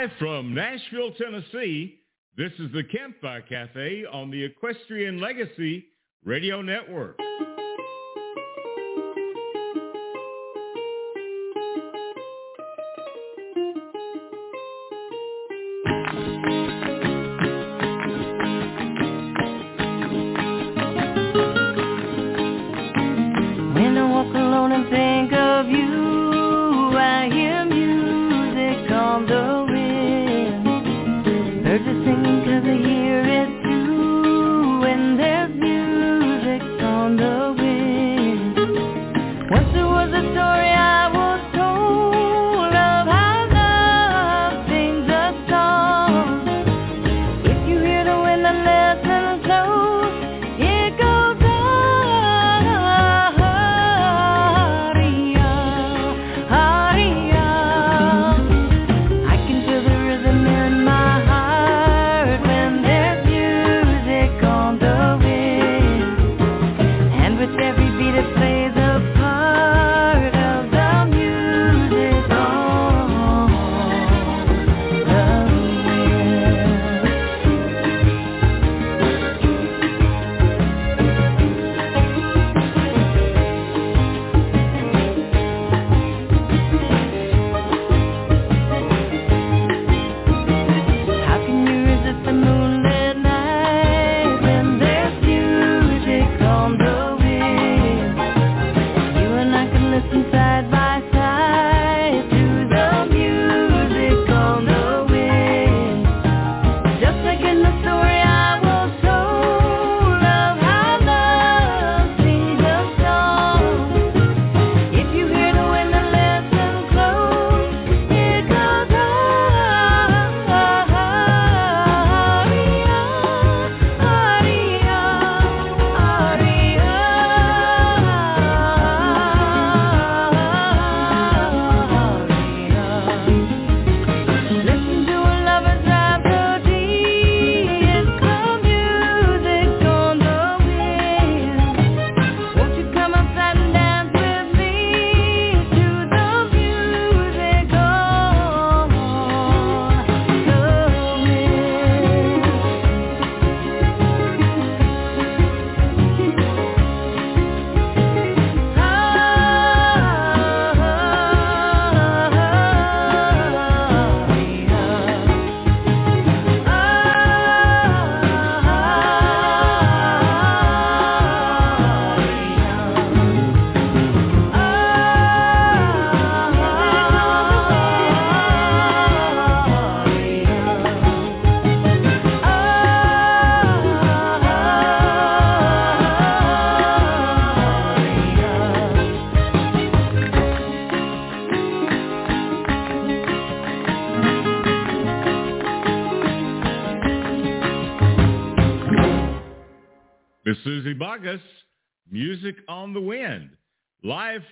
Live from Nashville, Tennessee, this is the Campfire Cafe on the Equestrian Legacy Radio Network.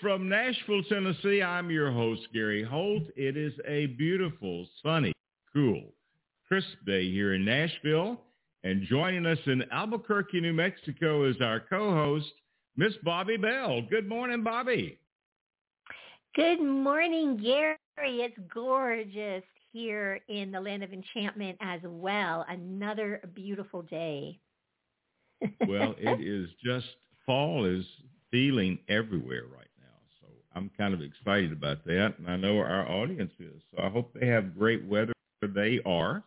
From Nashville, Tennessee, I'm your host, Gary Holt. It is a beautiful, sunny, cool, crisp day here in Nashville. And joining us in Albuquerque, New Mexico is our co-host, Miss Bobbi Bell. Good morning, Bobby. Good morning, Gary. It's gorgeous here in the land of enchantment as well. Another beautiful day. well, it is just fall is feeling everywhere right now. So I'm kind of excited about that, and I know our audience is. So I hope they have great weather where they are.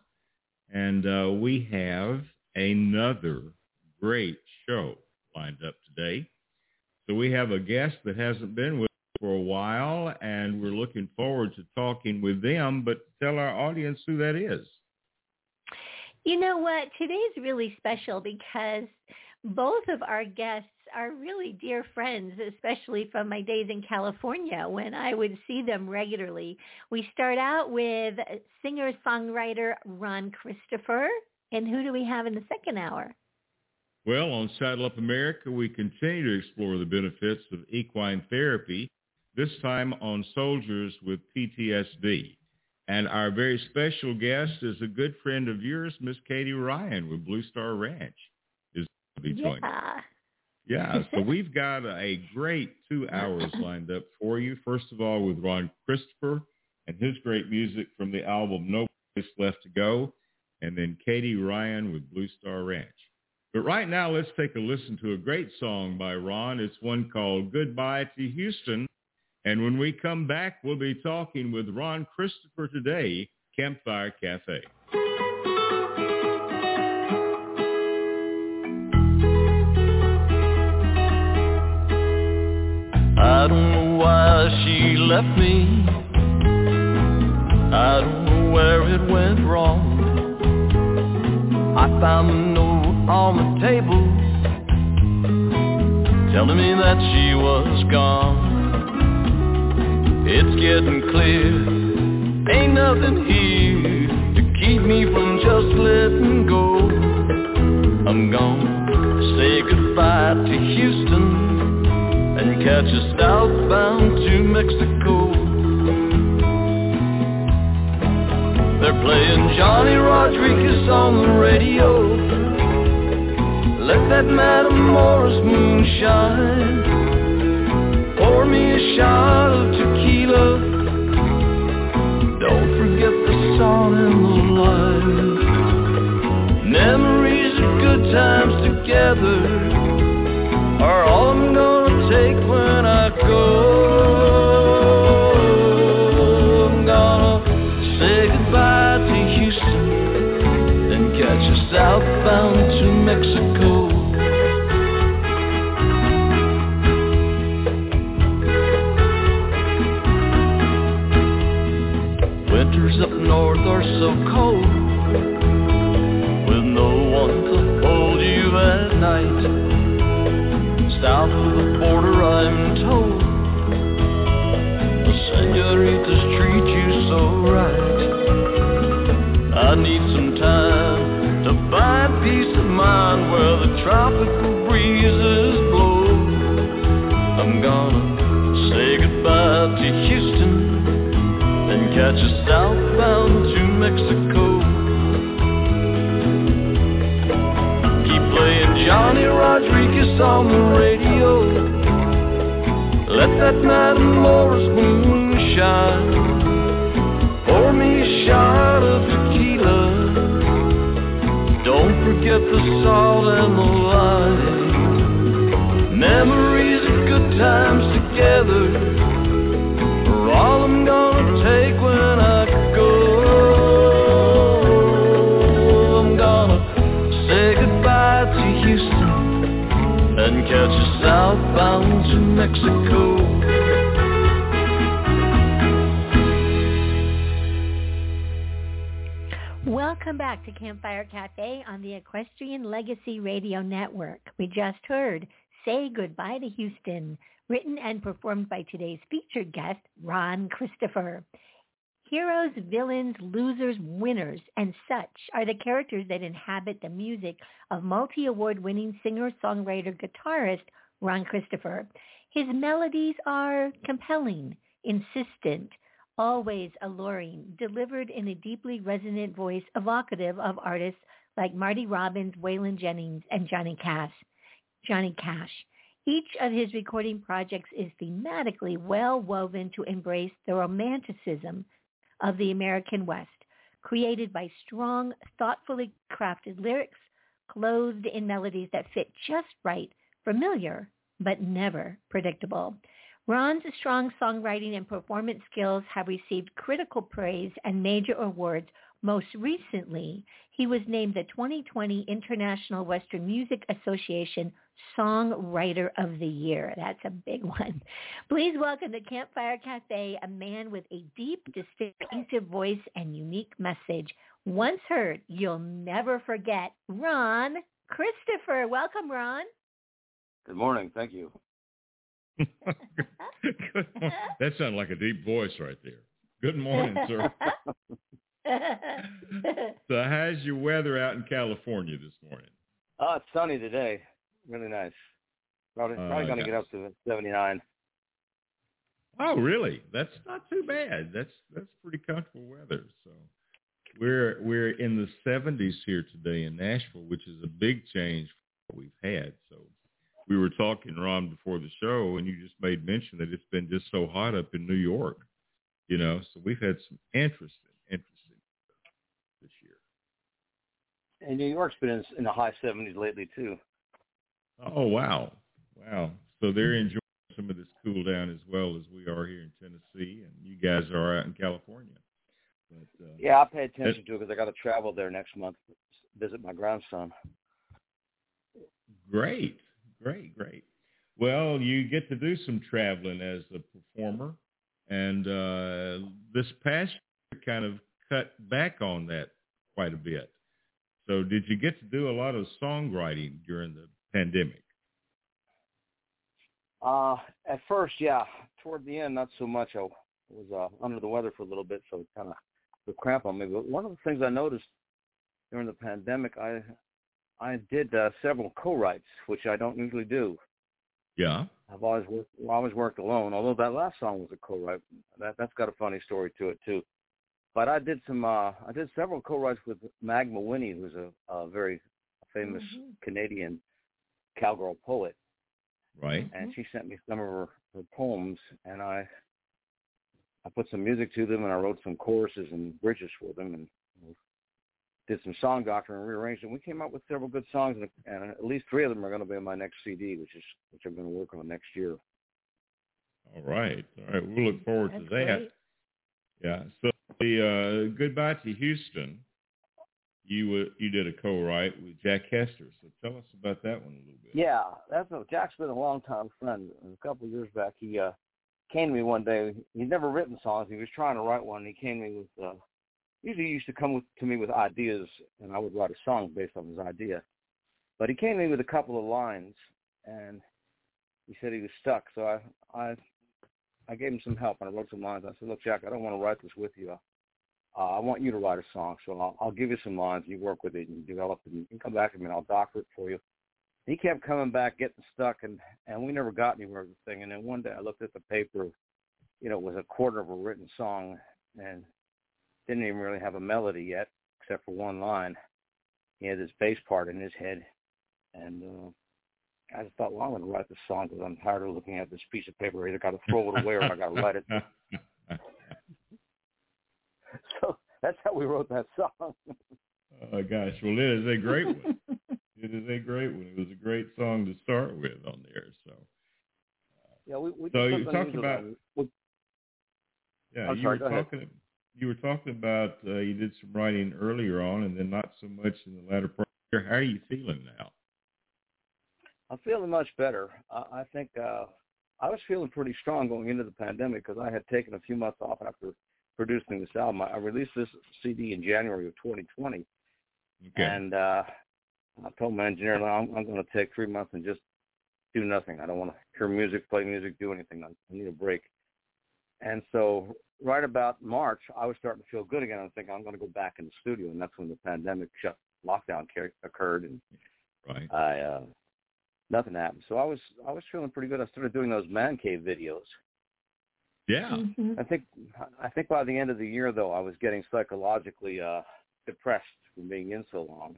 And uh, we have another great show lined up today. So we have a guest that hasn't been with us for a while, and we're looking forward to talking with them. But tell our audience who that is. You know what? Today's really special because both of our guests are really dear friends, especially from my days in California when I would see them regularly. We start out with singer-songwriter Ron Christopher. And who do we have in the second hour? Well, on Saddle Up America, we continue to explore the benefits of equine therapy, this time on soldiers with PTSD. And our very special guest is a good friend of yours, Miss Katie Ryan with Blue Star Ranch. Is to be joined. Yeah. Yeah, so we've got a great two hours lined up for you. First of all, with Ron Christopher and his great music from the album No Place Left to Go, and then Katie Ryan with Blue Star Ranch. But right now, let's take a listen to a great song by Ron. It's one called Goodbye to Houston. And when we come back, we'll be talking with Ron Christopher today, Campfire Cafe. Left me. I don't know where it went wrong. I found a note on the table telling me that she was gone. It's getting clear, ain't nothing here to keep me from just letting go. I'm gonna say goodbye to Houston catch a southbound to Mexico. They're playing Johnny Rodriguez on the radio. Let that Madam Morris moonshine pour me a shot of tequila. Don't forget the song and the light. Memories of good times together are all night. South of the border, I'm told, the senoritas treat you so right. I need some time to find peace of mind where the tropical breezes blow. I'm gonna say goodbye to Houston and catch a southbound to Mexico. Johnny Rodriguez on the radio. Let that night Madam Morris moonshine pour me a shot of tequila. Don't forget the salt and the lime. Memories of good times together are all I'm gonna take when Mexico. Welcome back to Campfire Cafe on the Equestrian Legacy Radio Network. We just heard Say Goodbye to Houston, written and performed by today's featured guest, Ron Christopher. Heroes, villains, losers, winners, and such are the characters that inhabit the music of multi-award winning singer-songwriter guitarist Ron Christopher. His melodies are compelling, insistent, always alluring, delivered in a deeply resonant voice evocative of artists like Marty Robbins, Waylon Jennings, and Johnny Cash. Johnny Cash. Each of his recording projects is thematically well woven to embrace the romanticism of the American West, created by strong, thoughtfully crafted lyrics, clothed in melodies that fit just right, familiar, but never predictable. Ron's strong songwriting and performance skills have received critical praise and major awards. Most recently, he was named the 2020 International Western Music Association Songwriter of the Year. That's a big one. Please welcome to Campfire Cafe a man with a deep, distinctive voice and unique message. Once heard, you'll never forget. Ron Christopher. Welcome, Ron. Good morning. Thank you. that sounded like a deep voice right there. Good morning, sir. so how's your weather out in California this morning? Oh, it's sunny today. Really nice. Probably, Uh, probably going to get up to 79. Oh, really? That's not too bad. That's that's pretty comfortable weather. So we're we're in the 70s here today in Nashville, which is a big change from what we've had. So we were talking, Ron, before the show, and you just made mention that it's been just so hot up in New York. You know, so we've had some interesting, interesting this year. and New York's been in, in the high 70s lately too. Oh wow, wow! So they're enjoying some of this cool down as well as we are here in Tennessee, and you guys are out in California. But, uh, yeah, I pay attention to it because I got to travel there next month, visit my grandson. Great, great, great. Well, you get to do some traveling as a performer, and uh, this past year kind of cut back on that quite a bit. So, did you get to do a lot of songwriting during the pandemic? Uh, at first, yeah. Toward the end, not so much. I was uh, under the weather for a little bit, so it kind of the cramp on me. But one of the things I noticed during the pandemic, I I did uh, several co-writes, which I don't usually do. Yeah. I've always worked, well, always worked alone. Although that last song was a co-write, that that's got a funny story to it too. But I did some, uh, I did several co-writes with Mag Mawhinney, who's a, a very famous mm-hmm. Canadian cowgirl poet. Right. And she sent me some of her, her poems, and I I put some music to them, and I wrote some choruses and bridges for them, and did some song doctoring and rearranged them. We came up with several good songs, and, and at least three of them are going to be on my next CD, which is which I'm going to work on next year. All right, all right. We'll look forward That's to that. Great. Yeah. So the uh, goodbye to Houston. You uh, you did a co-write with Jack Hester. So tell us about that one a little bit. Yeah, that's a, Jack's been a long time friend. A couple of years back, he uh, came to me one day. He'd never written songs. He was trying to write one. He came to me with. Uh, usually, he used to come with, to me with ideas, and I would write a song based on his idea. But he came me with a couple of lines, and he said he was stuck. So I I I gave him some help, and I wrote some lines. I said, "Look, Jack, I don't want to write this with you. Uh, I want you to write a song, so I'll, I'll give you some lines. You work with it, and you develop it, and you can come back to me, and I'll doctor it for you." he kept coming back, getting stuck, and and we never got anywhere with the thing. And then one day I looked at the paper, you know, it was a quarter of a written song, and didn't even really have a melody yet, except for one line. He had this bass part in his head, and uh, I just thought, well, I'm going to write this song because I'm tired of looking at this piece of paper. I either got to throw it away or I got to write it. so that's how we wrote that song. oh gosh, well, it is a great one. It is a great one. It was a great song to start with on there. So. Yeah, we. we so you talked about. We, yeah, I'm you sorry, were talking. Ahead. You were talking about uh, you did some writing earlier on, and then not so much in the latter part. How are you feeling now? I'm feeling much better. I, I think uh, I was feeling pretty strong going into the pandemic because I had taken a few months off after producing this album. I released this CD in January of 2020, okay. and uh, I told my engineer, I'm, I'm going to take three months and just do nothing. I don't want to hear music, play music, do anything. I need a break. And so right about March, I was starting to feel good again. I was thinking I'm going to go back in the studio, and that's when the pandemic shut lockdown occurred, and right. I uh, nothing happened. So I was I was feeling pretty good. I started doing those man cave videos. Yeah. Mm-hmm. I think I think by the end of the year though, I was getting psychologically uh, depressed from being in so long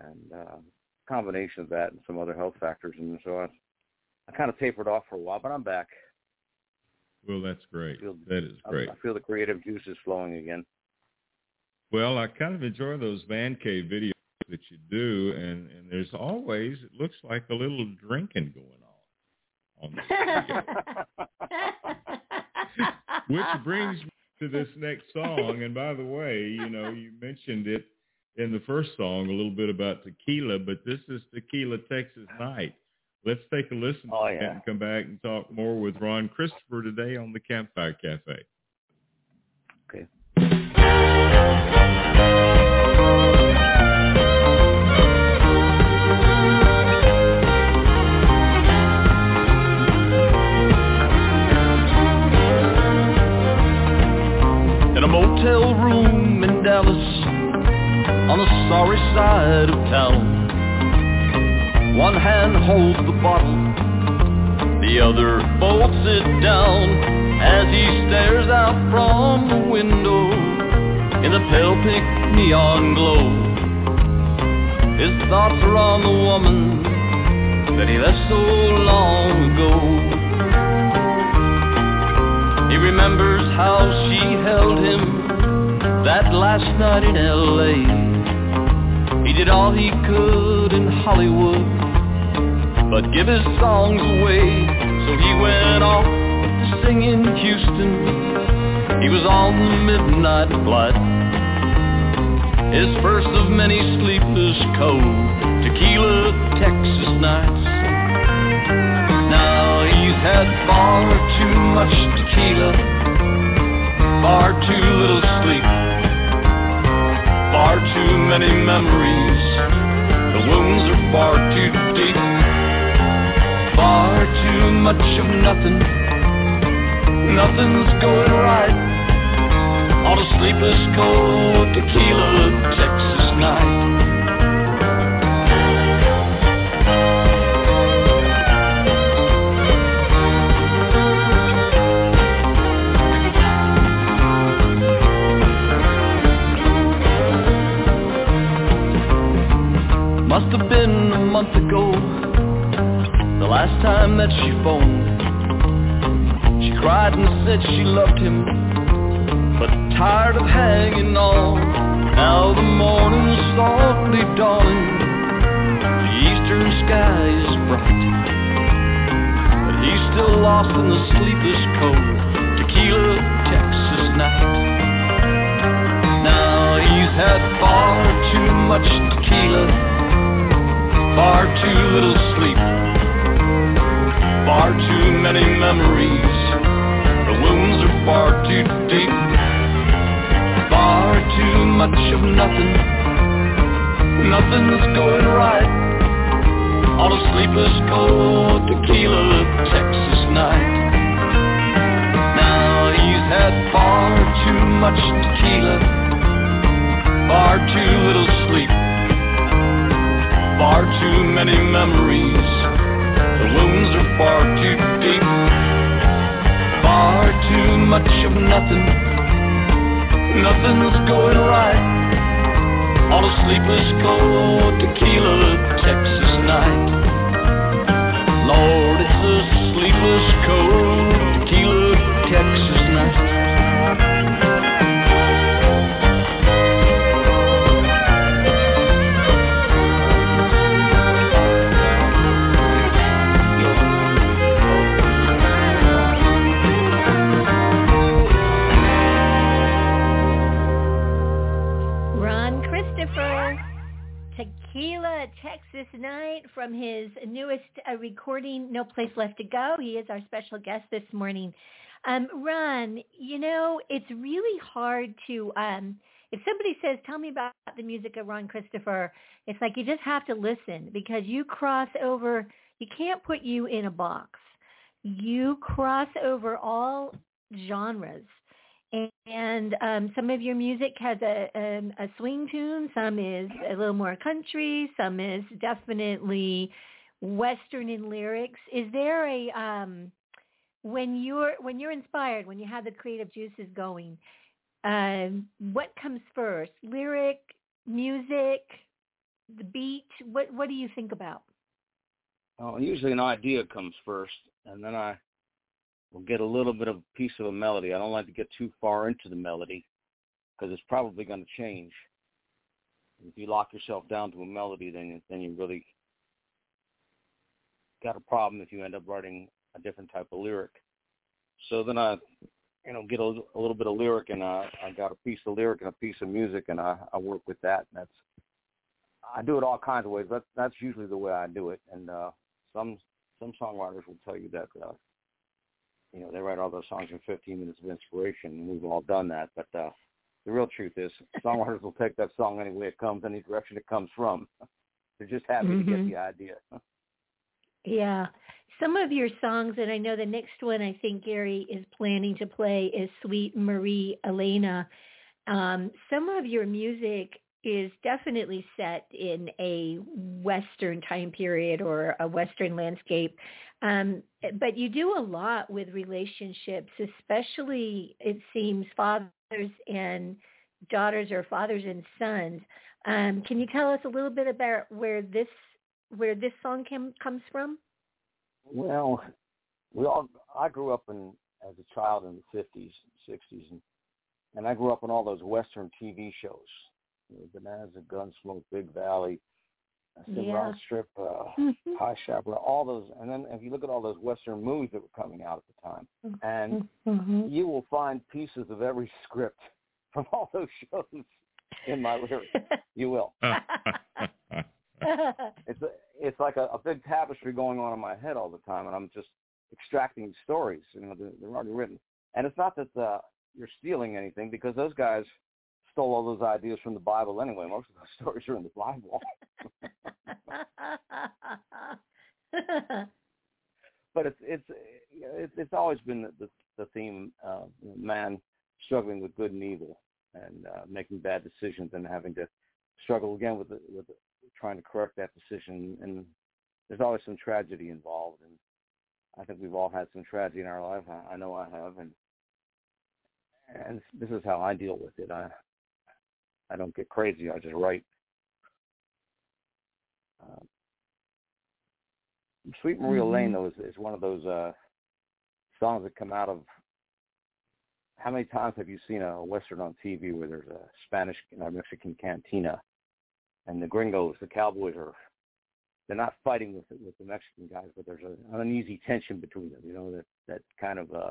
and uh, combination of that and some other health factors, and so I, I kind of tapered off for a while, but I'm back. Well, that's great. Feel, that is great. I, I feel the creative juices flowing again. Well, I kind of enjoy those Van cave videos that you do, and and there's always it looks like a little drinking going on on Which brings me to this next song. And by the way, you know, you mentioned it in the first song a little bit about tequila, but this is Tequila Texas Night. Let's take a listen oh, yeah. and come back and talk more with Ron Christopher today on the Campfire Cafe. Okay. In a motel room in Dallas on the sorry side of town. One hand holds the bottle, the other bolts it down as he stares out from the window in the pale pink neon glow. His thoughts are on the woman that he left so long ago. He remembers how she held him that last night in L.A He did all he could in Hollywood, but give his songs away. So he went off to sing in Houston. He was on the midnight flight. His first of many sleepless cold tequila Texas nights. Now he's had far too much tequila, far too little sleep, far too many memories. The wounds are far too deep, far too much of nothing. Nothing's going right on a sleepless cold tequila Texas night. The last time that she phoned. She cried and said she loved him, but tired of hanging on. Now the morning's softly dawning, the eastern sky is bright, but he's still lost in the sleepless cold tequila Texas night. Now he's had far too much tequila far too little sleep, far too many memories. The wounds are far too deep, far too much of nothing. Nothing's going right on a sleepless cold tequila Texas night. Now he's had far too much tequila, far too little sleep far too many memories. The wounds are far too deep, far too much of nothing. Nothing's going right on a sleepless cold tequila Texas night. Lord, it's a sleepless cold Texas Night from his newest uh, recording, No Place Left to Go. He is our special guest this morning. Um, Ron, you know, it's really hard to, um, if somebody says, tell me about the music of Ron Christopher, it's like you just have to listen because you cross over, you can't put you in a box. You cross over all genres and um, some of your music has a, a, um, a swing tune. Some is a little more country. Some is definitely western in lyrics. Is there a um, when you're when you're inspired, when you have the creative juices going, um, what comes first? Lyric, music, the beat. What what do you think about? Well, usually an idea comes first, and then I will get a little bit of a piece of a melody. I don't like to get too far into the melody because it's probably going to change. If you lock yourself down to a melody, then then you really got a problem if you end up writing a different type of lyric. So then I, you know, get a, a little bit of lyric and I, I got a piece of lyric and a piece of music and I, I work with that. And that's I do it all kinds of ways. But that's usually the way I do it. And uh, some some songwriters will tell you that uh, you know, they write all those songs in 15 minutes of inspiration, and we've all done that. But uh, the real truth is, songwriters will take that song any way it comes, any direction it comes from. They're just happy mm-hmm. to get mm-hmm. the idea. yeah. Some of your songs, and I know the next one I think Gary is planning to play is Sweet Marie Elena. Um, some of your music is definitely set in a Western time period or a Western landscape. Um, but you do a lot with relationships, especially it seems fathers and daughters or fathers and sons. Um, can you tell us a little bit about where this where this song came, comes from? Well, we all I grew up in as a child in the fifties, sixties, and and I grew up on all those Western TV shows. Bonanza, Gunsmoke, Big Valley, Cimarron Yeah. Strip, uh. High Chaparral, all those. And then if you look at all those Western movies that were coming out at the time, and Mhm. you will find pieces of every script from all those shows in my lyrics. You will. It's a, it's like a, a big tapestry going on in my head all the time, and I'm just extracting stories. You know, they're, they're already written. And it's not that uh, you're stealing anything because those guys stole all those ideas from the Bible anyway. Most of those stories are in the Bible. but it's it's it's, always been the the, the theme uh, man struggling with good and evil and uh, making bad decisions and having to struggle again with the, with the, trying to correct that decision. And there's always some tragedy involved. And I think we've all had some tragedy in our life. I, I know I have. And and this is how I deal with it. I I don't get crazy I just write um, Sweet Maria Mhm. Lane though is, is one of those uh songs that come out of how many times have you seen a western on TV where there's a Spanish or Mexican cantina and the gringos, the cowboys are they're not fighting with the, with the Mexican guys, but there's a, an uneasy tension between them. You know that that kind of uh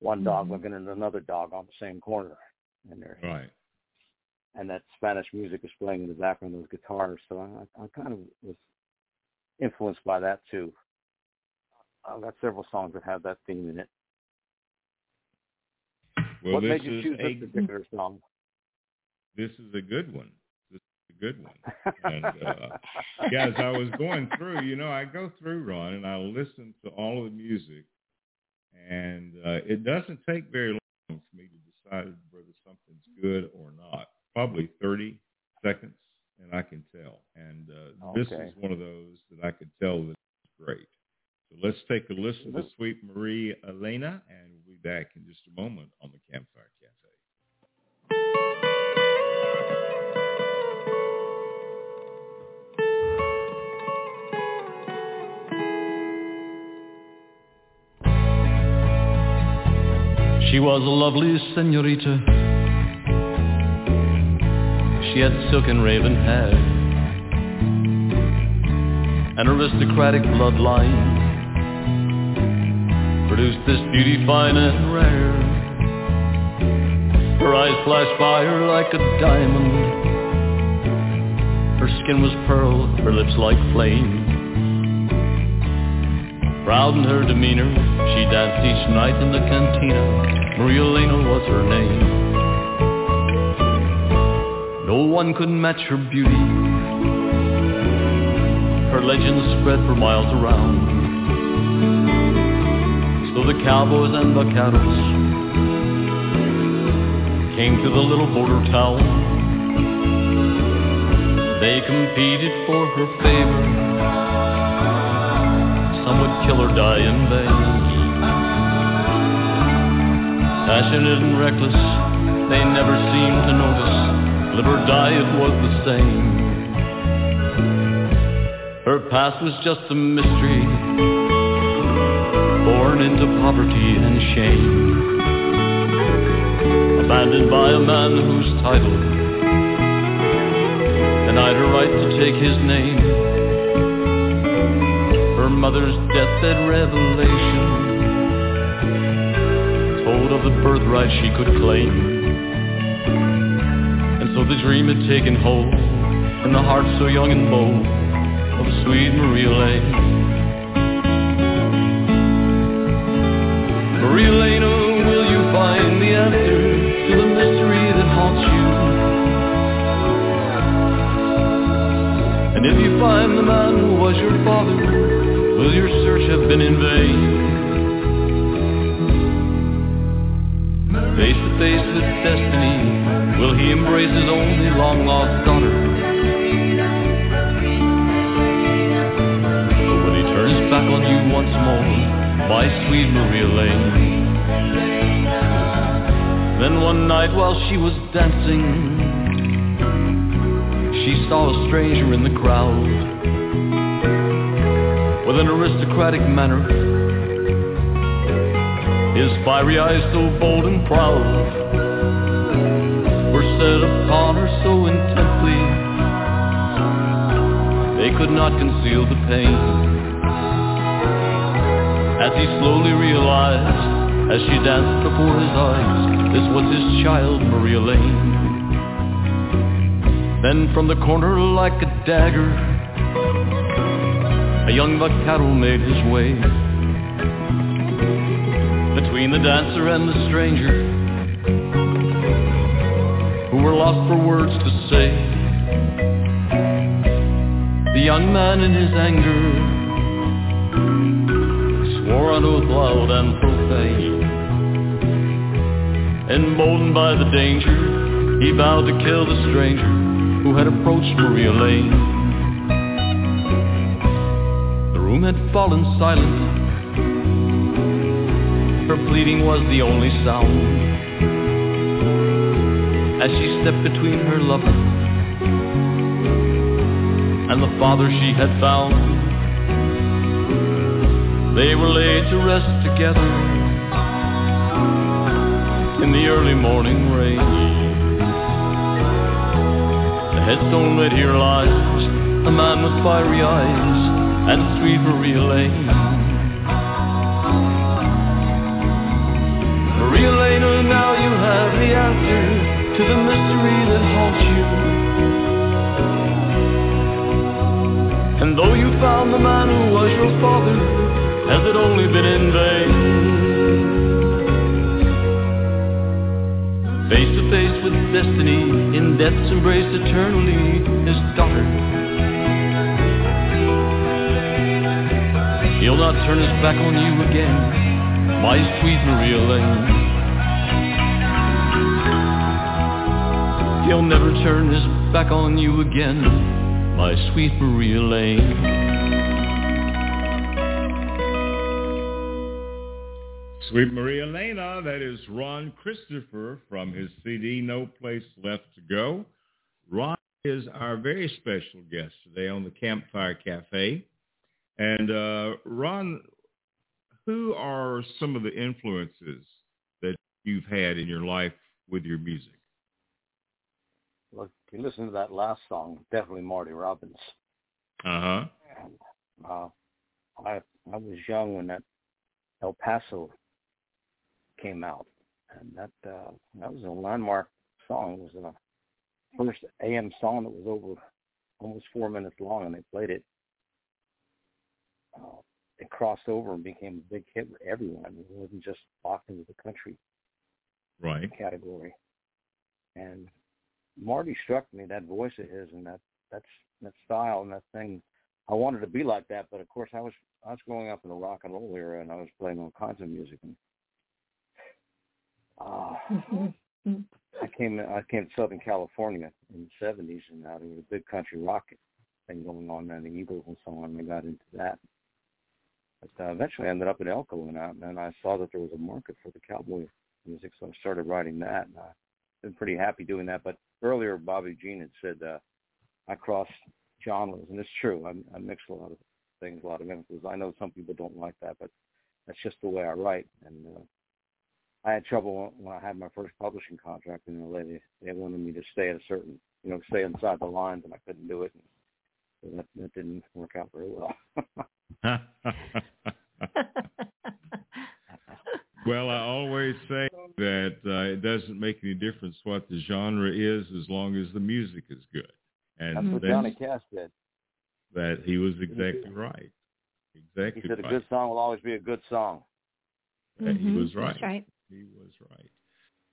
one dog Mhm. looking at another dog on the same corner, and they're right. And that Spanish music is playing in the background, those guitars. So I, I kind of was influenced by that too. I've got several songs that have that theme in it. Well, what made you choose a this particular song? this is a good one. This is a good one. And uh, yeah, as I was going through, you know, I go through Ron and I listen to all of the music, and uh, it doesn't take very long for me to decide whether something's good or not. Probably thirty seconds, and I can tell. And uh, this is one of those that I could tell that it's great. So let's take a listen to This- Sweet Marie Elena, and we'll be back in just a moment on the Campfire Cafe. She was a lovely senorita. She had silken raven hair, an aristocratic bloodline produced this beauty fine and rare. Her eyes flashed fire like a diamond. Her skin was pearl, her lips like flame. Proud in her demeanor, she danced each night in the cantina. Maria Elena was her name. No one could match her beauty. Her legends spread for miles around. So the cowboys and the vaqueros came to the little border town. They competed for her favor. Some would kill or die in vain. Passionate and reckless, they never seemed to notice. Live or die, it was the same. Her past was just a mystery, born into poverty and shame. Abandoned by a man whose title denied her right to take his name. Her mother's deathbed revelation told of the birthright she could claim. So the dream had taken hold in the heart so young and bold of sweet Maria Lane. Maria Lane, oh, will you find the answer to the mystery that haunts you? And if you find the man who was your father, will your search have been in vain? Face to face with destiny, will he embrace his only long lost daughter? But he turns back on you once more, my sweet Maria Lane, then one night while she was dancing, she saw a stranger in the crowd with an aristocratic manner his fiery eyes so bold and proud set upon her so intently, they could not conceal the pain. As he slowly realized, as she danced before his eyes, this was his child, Maria Lane. Then from the corner like a dagger, a young vaquero made his way between the dancer and the stranger lost for words to say. The young man in his anger swore an oath loud and profane. Emboldened by the danger, he vowed to kill the stranger who had approached Maria Lane. The room had fallen silent. Her pleading was the only sound as she stepped between her lover and the father she had found. They were laid to rest together in the early morning rain. The headstone read, Here lies a man with fiery eyes and sweet Maria Lane. Turn his back on you again, my sweet Maria Lane. He'll never turn his back on you again, my sweet Maria Lane. Sweet Maria Lena, ah, that is Ron Christopher from his CD No Place Left to Go. Ron is our very special guest today on the Campfire Cafe. And uh, Ron, who are some of the influences that you've had in your life with your music? Well, if you listen to that last song, definitely Marty Robbins. Uh-huh. And, uh, I I was young when that El Paso came out, and that uh, that was a landmark song. It was the first AM song that was over almost four minutes long, and they played it. Uh, it crossed over and became a big hit with everyone. It wasn't just locked into the country right category. And Marty struck me that voice of his and that that's that style and that thing. I wanted to be like that, but of course I was I was growing up in the rock and roll era and I was playing all kinds of music and uh, I came I came to Southern California in the seventies and uh, there was a big country rock thing going on there, the Eagles and so on. And I got into that. But uh, eventually I ended up at Elko and, I, and I saw that there was a market for the cowboy music, so I started writing that. And I've been pretty happy doing that. But earlier Bobbi Jean had said uh, I cross genres, and it's true. I, I mix a lot of things, a lot of influences. I know some people don't like that, but that's just the way I write. And uh, I had trouble when I had my first publishing contract in LA. They, they wanted me to stay at a certain, you know, stay inside the lines, and I couldn't do it. And that, that didn't work out very well. well, I always say that uh, it doesn't make any difference what the genre is as long as the music is good. And that's what that's, Johnny Cash did. That he was exactly right. Exactly. He said right. a good song will always be a good song. Yeah, mm-hmm. He was right. That's right. He was right.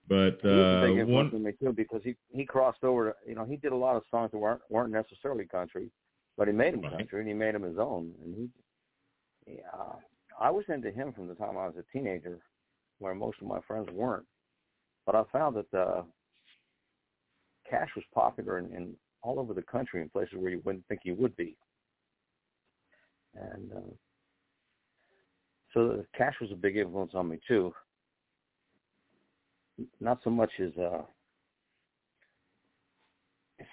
But He was a uh, big one, on me too because he he crossed over. You know, he did a lot of songs that weren't weren't necessarily country, but he made them Right. country and he made them his own. And he, yeah, I was into him from the time I was a teenager, where most of my friends weren't. But I found that uh, Cash was popular in, in all over the country in places where you wouldn't think he would be. And uh, so Cash was a big influence on me too. Not so much his uh,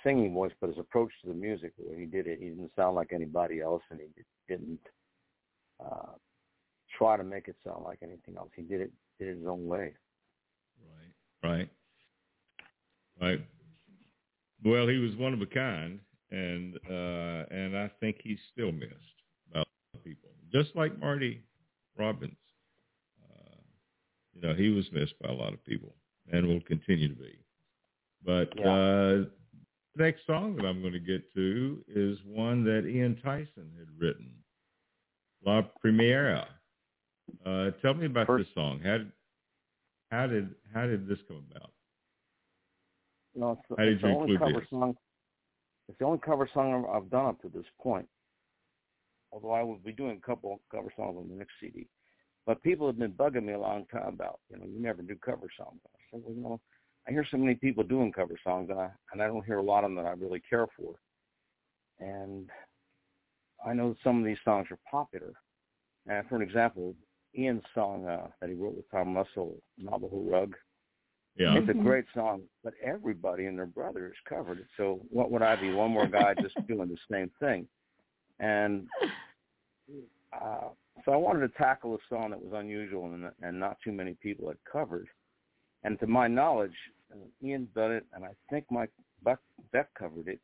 singing voice, but his approach to the music. The way he did it, he didn't sound like anybody else, and he didn't uh, try to make it sound like anything else. He did it did it his own way. right, right, right. Well, he was one of a kind, and uh, and I think he's still missed by people, just like Marty Robbins. Uh, you know, he was missed by a lot of people, and will continue to be. But Yeah. uh, next song that I'm going to get to is one that Ian Tyson had written, La Primera. Uh, tell me about First- this song. How did how did how did this come about? No, it's, How did it's the only cover this? song. It's the only cover song I've- I've done up to this point. Although I will be doing a couple cover songs on the next CD. But people have been bugging me a long time about, you know, you never do cover songs. I said, well, you know, I hear so many people doing cover songs, and I and I don't hear a lot of them that I really care for. And I know some of these songs are popular. And for an example, Ian's song uh, that he wrote with Tom Russell, Navajo Rug, Yeah. it's a Mhm. great song, but everybody and their brother has covered it. So what would I be? One more guy just doing the same thing. And uh, so I wanted to tackle a song that was unusual and, and not too many people had covered. And to my knowledge, uh, Ian's done it, and I think Mike Buck, Beck covered it.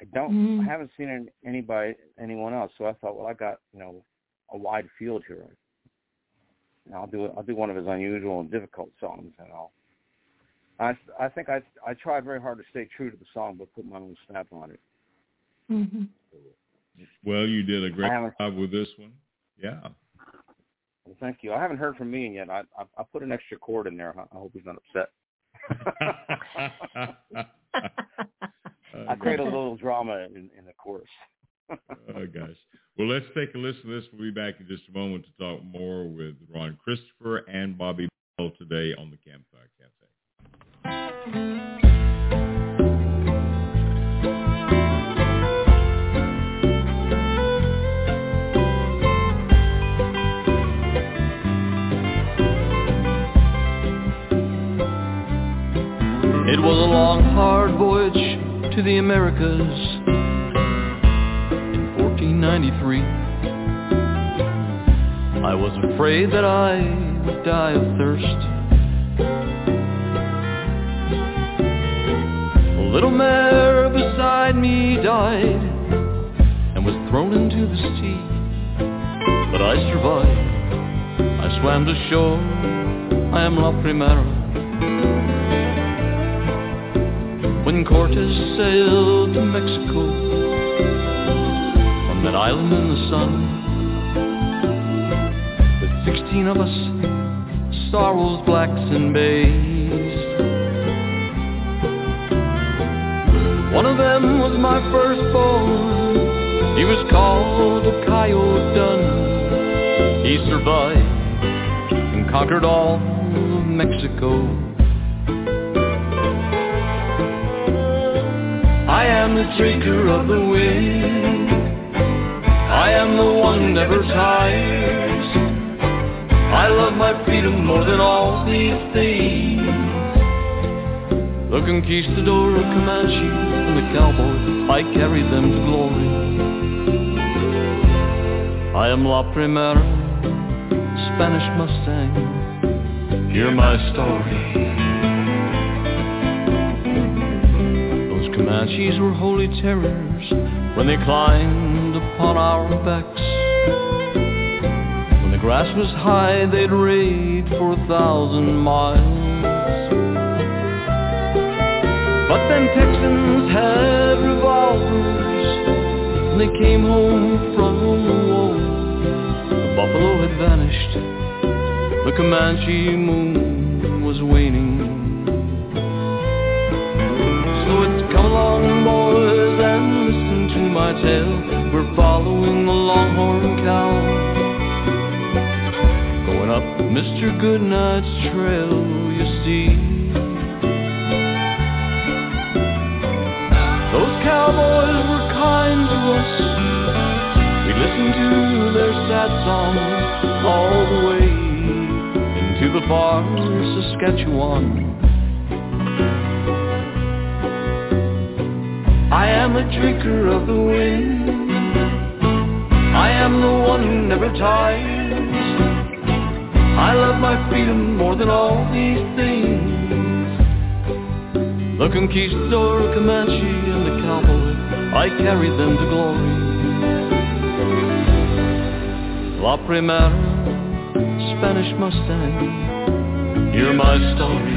I don't, Mm. I haven't seen any- anybody, anyone else. So I thought, well, I got you know a wide field here. And I'll do I'll do one of his unusual and difficult songs, and I'll I I think I I tried very hard to stay true to the song, but put my own stamp on it. hmm Well, you did a great job with this one. Yeah. Well, thank you. I haven't heard from Ian yet. I I, I put an extra chord in there. I, I hope he's not upset. I create a little drama in, in the course. oh gosh. Well, let's take a listen to this. We'll be back in just a moment to talk more with Ron Christopher and Bobbi Bell today on the Campfire Cafe. It was a long, hard voyage to the Americas in 1493. I was afraid that I would die of thirst. A little mare beside me died and was thrown into the sea. But I survived. I swam to shore. I am La Primera. Cortez sailed to Mexico From that island in the sun. With sixteen of us Sorrels blacks and bays One of them was my firstborn. He was called a Coyote. Dun He survived and conquered all of Mexico am the drinker of the wind. I am the one never tires. I love my freedom more than all these things. The conquistador, Comanche, and the cowboy, I carry them to glory. I am La Primera, Spanish Mustang. Hear my story. Comanches were holy terrors when they climbed upon our backs. When the grass was high, they'd raid for a thousand miles. But then Texans had revolvers, and they came home from the war. The buffalo had vanished, the Comanche moon was waning. Mr. Goodnight's trail, you see. Those cowboys were kind to us. We listened to their sad songs all the way into the far Saskatchewan. I am a drinker of the wind. I am the one who never tires. I love my freedom more than all these things. The conquistador, Comanche, and the cowboy, I carry them to glory. La Primera, Spanish Mustang, hear my story.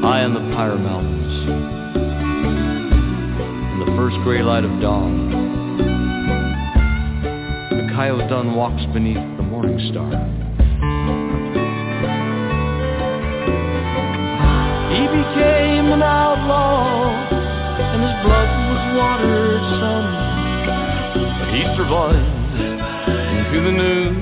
High in the Pryor Mountains, in the first gray light of dawn, coyote dun walks beneath the morning star. He became an outlaw, and his blood was watered some. But he survived into the new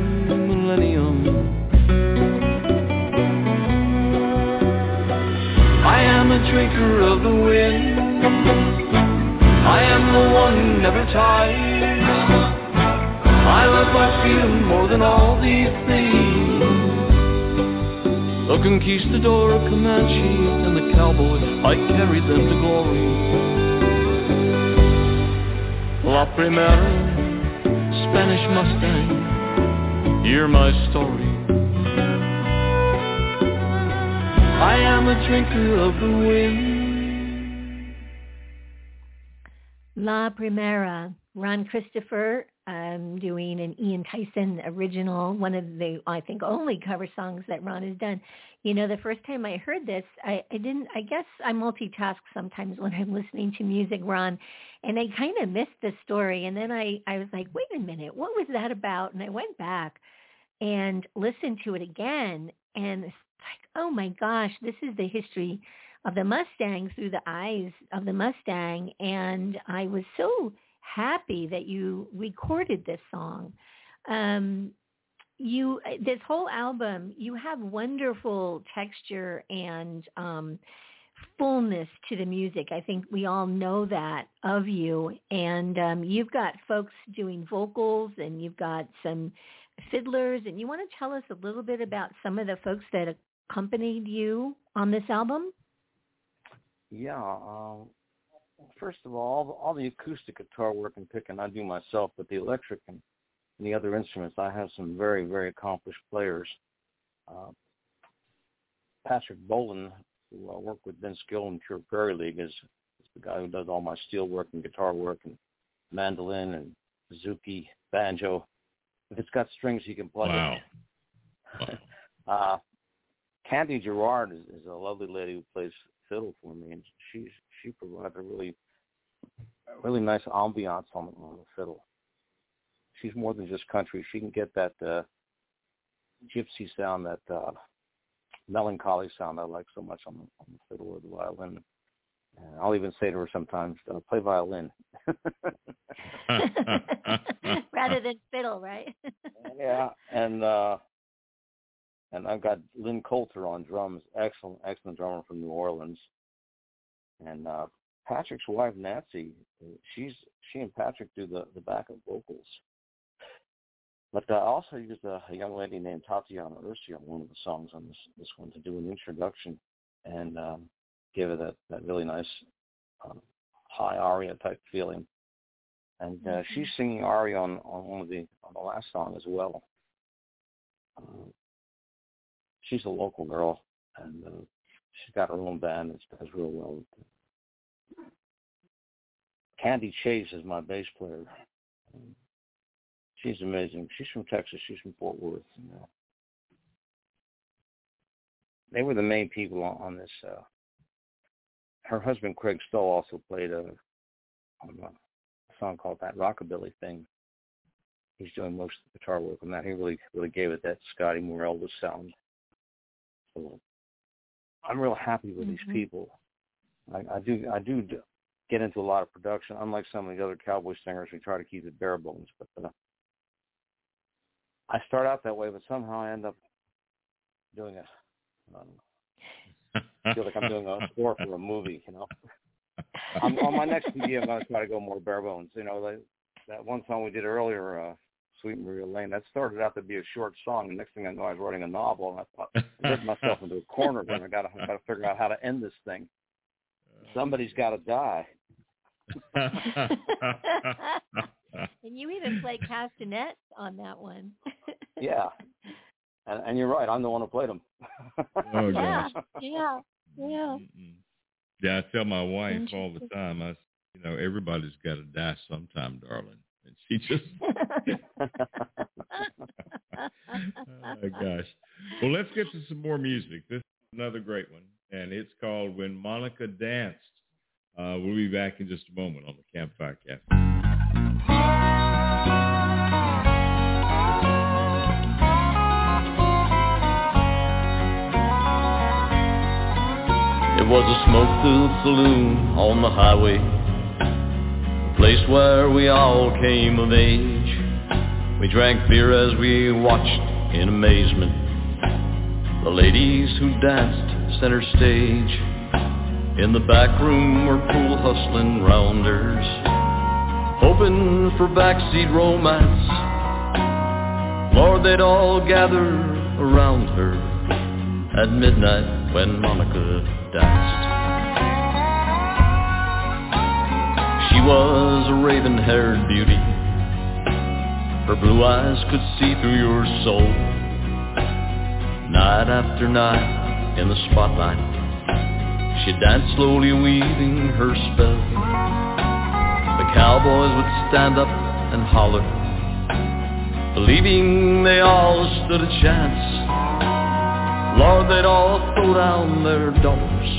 conquistador, Comanche, and the cowboy, I carried them to glory. La Primera, Spanish Mustang, hear my story. I am a drinker of the wind. La Primera, Ron Christopher um, doing an Ian Tyson original, one of the, I think, only cover songs that Ron has done. You know, the first time I heard this, I, I didn't, I guess I multitask sometimes when I'm listening to music, Ron, and I kind of missed the story. And then I, I was like, wait a minute, what was that about? And I went back and listened to it again, and it's like, oh my gosh, this is the history of the Mustang through the eyes of the Mustang. And I was so happy that you recorded this song. Um, you this whole album, you have wonderful texture and um, fullness to the music. I think we all know that of you. And um, you've got folks doing vocals, and you've got some fiddlers. And you want to tell us a little bit about some of the folks that accompanied you on this album? Yeah. Um, first of all, all the, acoustic guitar work and picking I do myself, but the electric and, and the other instruments, I have some very, very accomplished players. Uh, Patrick Bolin, who I work with Vince Gill in Pure Prairie League, is, is the guy who does all my steel work and guitar work and mandolin and bouzouki, banjo. If it's got strings, he can play Wow. it. uh, Candy Gerard is, is a lovely lady who plays fiddle for me, and she's she provides a really really nice ambiance on, on the fiddle. She's more than just country. She can get that uh, gypsy sound, that uh, melancholy sound I like so much on the, on the fiddle or the violin. And I'll even say to her sometimes, uh, "Play violin." Rather than fiddle, right? yeah, and uh and I've got Lynn Coulter on drums, excellent, excellent drummer from New Orleans. And uh Patrick's wife Nancy, she's she and Patrick do the the backup vocals. But I also used a, a young lady named Tatiana Ursi on one of the songs on this this one to do an introduction and um, give it that that really nice um, high aria type feeling. And uh, she's singing aria on on one of the on the last song as well. Uh, she's a local girl, and uh, she's got her own band that does real well. Candy Chase is my bass player. Um, she's amazing. She's from Texas. She's from Fort Worth. You know. They were the main people on, on this. Uh, her husband Craig Stoll also played a, on a song called "That Rockabilly Thing." He's doing most of the guitar work on that. He really, really gave it that Scotty Moore Elvis sound. So I'm real happy with Mhm. these people. I, I do I do get into a lot of production. Unlike some of the other cowboy singers, we try to keep it bare bones. But uh, I start out that way, but somehow I end up doing a um, I feel like I'm doing a score for a movie. You know, I'm, on my next CD, I'm going to try to go more bare bones. You know, like that one song we did earlier, uh, "Sweet Maria Lane," that started out to be a short song. The next thing I know, I was writing a novel, and I thought I put myself into a corner. Then I got to got to figure out how to end this thing. Somebody's got to die. and you even played castanets on that one. Yeah, and, and you're right. I'm the one who played them. oh yeah, gosh. yeah, yeah. Mm-mm. Yeah, I tell my wife all the time. I, you know, everybody's got to die sometime, darling. And she just, oh gosh. Well, let's get to some more music. This is another great one, and it's called "When Monica Danced." Uh, we'll be back in just a moment on the Campfire Cafe. It was a smoke-filled saloon on the highway, a place where we all came of age. We drank beer as we watched in amazement the ladies who danced center stage. In the back room were pool hustling rounders, hoping for backseat romance. Lord, they'd all gather around her at midnight when Monica danced. She was a raven-haired beauty. Her blue eyes could see through your soul. Night after night in the spotlight, she danced slowly weaving her spell. The cowboys would stand up and holler, believing they all stood a chance. Lord, they'd all throw down their dollars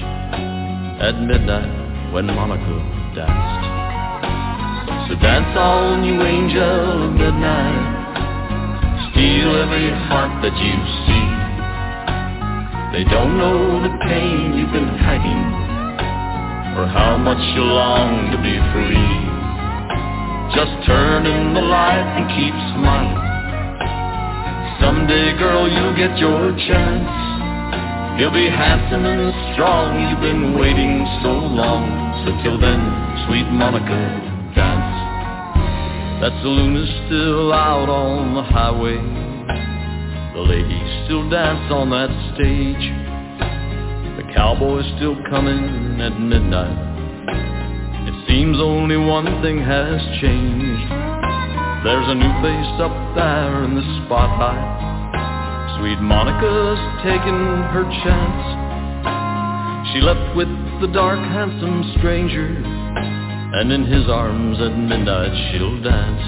at midnight when Monica danced. So dance on, you angel of midnight, steal every heart that you see. They don't know the pain you've been hiding, or how much you long to be free. Just turn in the light and keep smiling. Someday, girl, you'll get your chance. You'll be handsome and strong. You've been waiting so long. So till then, sweet Monica, dance. That saloon is still out on the highway. The ladies still dance on that stage. The cowboys still coming at midnight. It seems only one thing has changed. There's a new face up there in the spotlight. Sweet Monica's taken her chance. She left with the dark, handsome stranger, and in his arms at midnight she'll dance.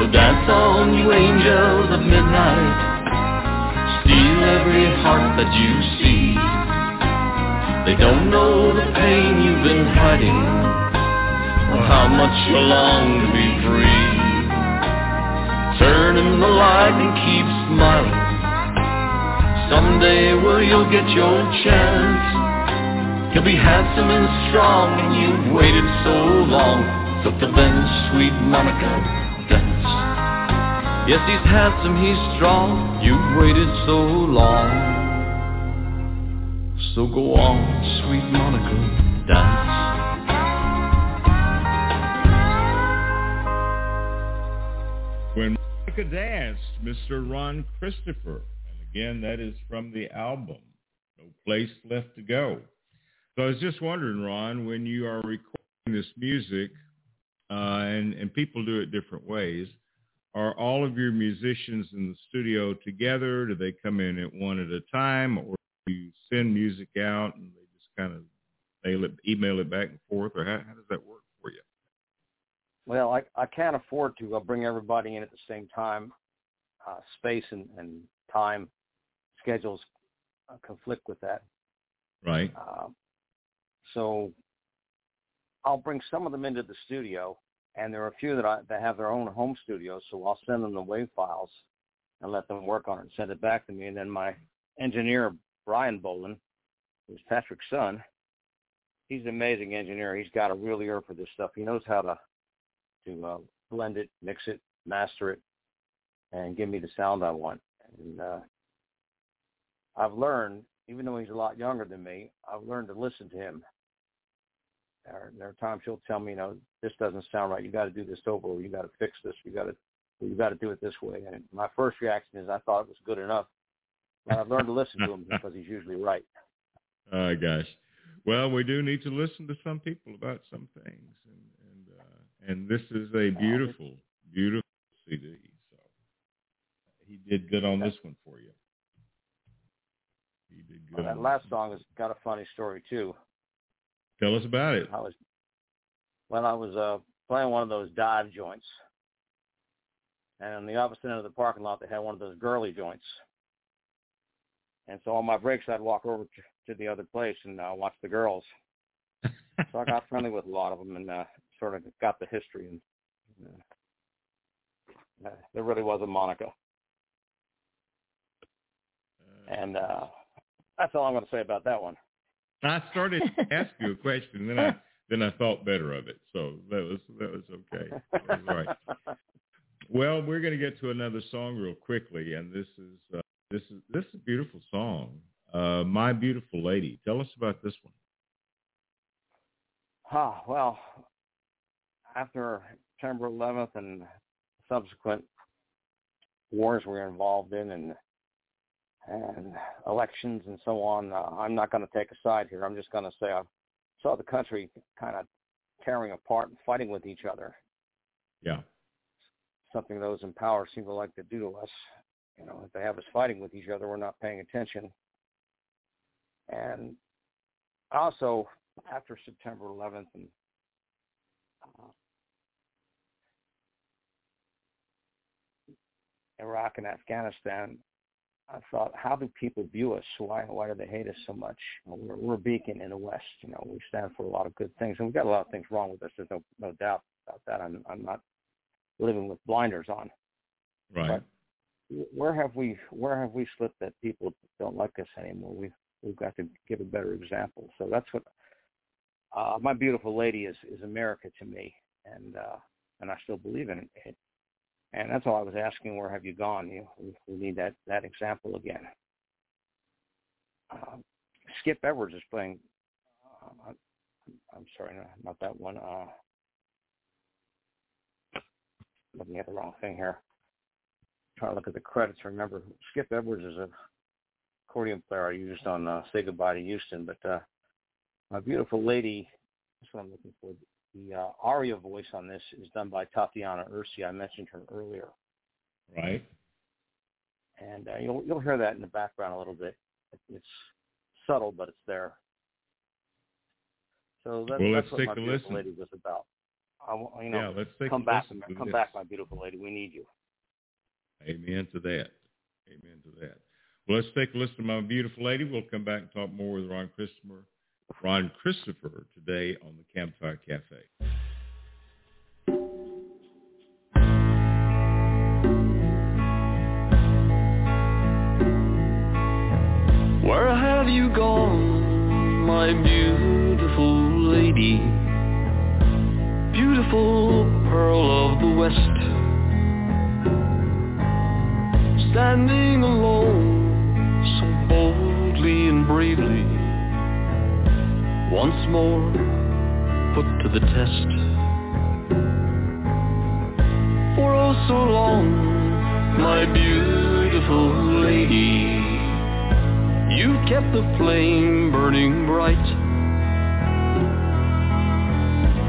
So dance on, you angels of midnight. Steal every heart that you see. They don't know the pain you've been hiding, or how much you long to be free. Turn the light and keep smiling. Someday, well, you'll get your chance. You'll be handsome and strong, and you've waited so long. So till then, sweet Monica, dance. Yes, he's handsome, he's strong. You've waited so long. So go on, sweet Monica, dance. When Monica danced, Mr. Ron Christopher. And again, that is from the album, No Place Left to Go. So I was just wondering, Ron, when you are recording this music, uh, and, and people do it different ways, are all of your musicians in the studio together? Do they come in at one at a time, or do you send music out and they just kind of mail it, email it back and forth, or how, how does that work? Well, I I can't afford to uh, bring everybody in at the same time. Uh, space and, and time schedules uh, conflict with that. Right. Uh, so I'll bring some of them into the studio, and there are a few that I, that have their own home studios. So I'll send them the wave files and let them work on it and send it back to me. And then my engineer Brian Boland, who's Patrick's son, he's an amazing engineer. He's got a real ear for this stuff. He knows how to to uh, blend it, mix it, master it, and give me the sound I want. And uh, I've learned, even though he's a lot younger than me, I've learned to listen to him. There, there are times he'll tell me, you know, this doesn't sound right. You got to do this over. Or you got to fix this. You got to, you got to do it this way. And my first reaction is I thought it was good enough. But I've learned to listen to him because he's usually right. Oh gosh. Well, we do need to listen to some people about some things, and and, this is a beautiful, beautiful CD. So he did good on this one for you. He did good. Well, that last song has got a funny story too. Tell us about it. I was well, I was uh, playing one of those dive joints, and on the opposite end of the parking lot, they had one of those girly joints. And so on my breaks, I'd walk over to, to the other place and uh, watch the girls. so I got friendly with a lot of them and uh, sort of got the history. And uh, there really was a Monica. And uh, that's all I'm going to say about that one. I started to ask you a question, then I then I thought better of it. So that was that was okay. That was right. Well, we're going to get to another song real quickly, and this is uh, this is this is a beautiful song, uh, "My Beautiful Lady." Tell us about this one. Ah, well, after September 11th and subsequent wars we're involved in, and and elections and so on, uh, I'm not going to take a side here. I'm just going to say I saw the country kind of tearing apart and fighting with each other. Yeah. Something those in power seem to like to do to us. You know, if they have us fighting with each other, we're not paying attention. And also, after September 11th and uh, Iraq and Afghanistan, I thought, how do people view us? Why why do they hate us so much? We're, we're a beacon in the West. You know, we stand for a lot of good things, and we've got a lot of things wrong with us. There's no no doubt about that. I'm I'm not living with blinders on. Right. But where have we where have we slipped that people don't like us anymore? We've we've got to give a better example. So that's what uh, my beautiful lady is is America to me, and uh, and I still believe in it. And that's all I was asking. Where have you gone? You, we need that that example again. Uh, Skip Edwards is playing. Uh, I'm sorry, no, not that one. Uh, looking at the wrong thing here. Trying to look at the credits. Remember, Skip Edwards is a accordion player I used on uh, "Say Goodbye to Houston." But uh, my beautiful lady, that's what I'm looking for. The uh, aria voice on this is done by Tatiana Ursi. I mentioned her earlier. Right. And uh, you'll you'll hear that in the background a little bit. It's subtle, but it's there. So that's, well, that's let's what take my a beautiful listen. lady was about. I, you know, yeah, let's take come a back, come this. back, my beautiful lady. We need you. Amen to that. Amen to that. Well, let's take a listen to my beautiful lady. We'll come back and talk more with Ron Christopher. Ron Christopher today on the Campfire Cafe. Where have you gone, my beautiful lady? Beautiful pearl of the West. Standing alone, so boldly and bravely, once more put to the test. For oh so long, my beautiful lady, You've kept the flame burning bright.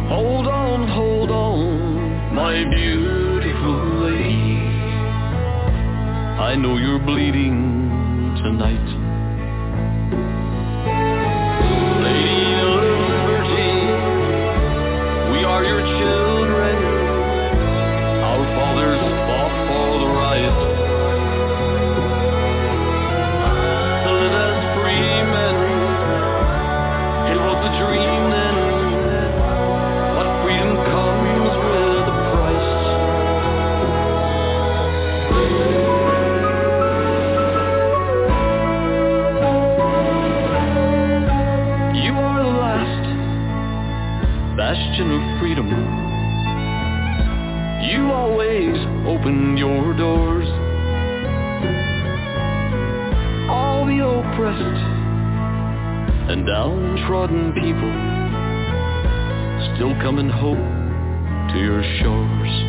Hold on, hold on, my beautiful lady. I know you're bleeding tonight. Are your children. Our fathers fought for the right. To live as free men. It was a dream then, but freedom comes with a price. You are the last bastion freedom. You always open your doors. All the oppressed and downtrodden people still come in hope to your shores.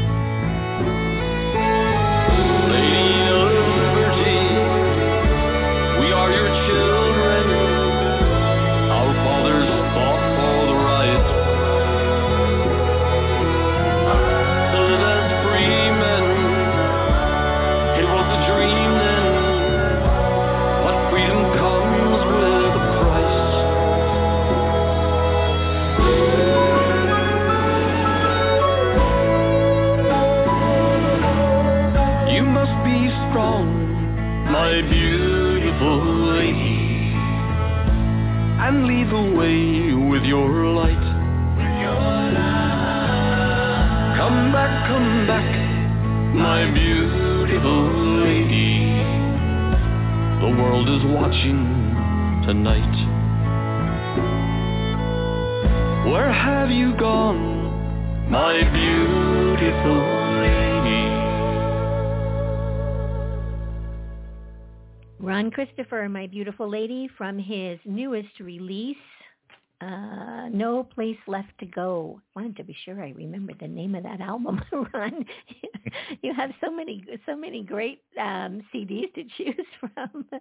My beautiful lady, from his newest release, uh, No Place Left to Go. Wanted to be sure I remember the name of that album, Ron. you have so many, so many great um, CDs to choose from.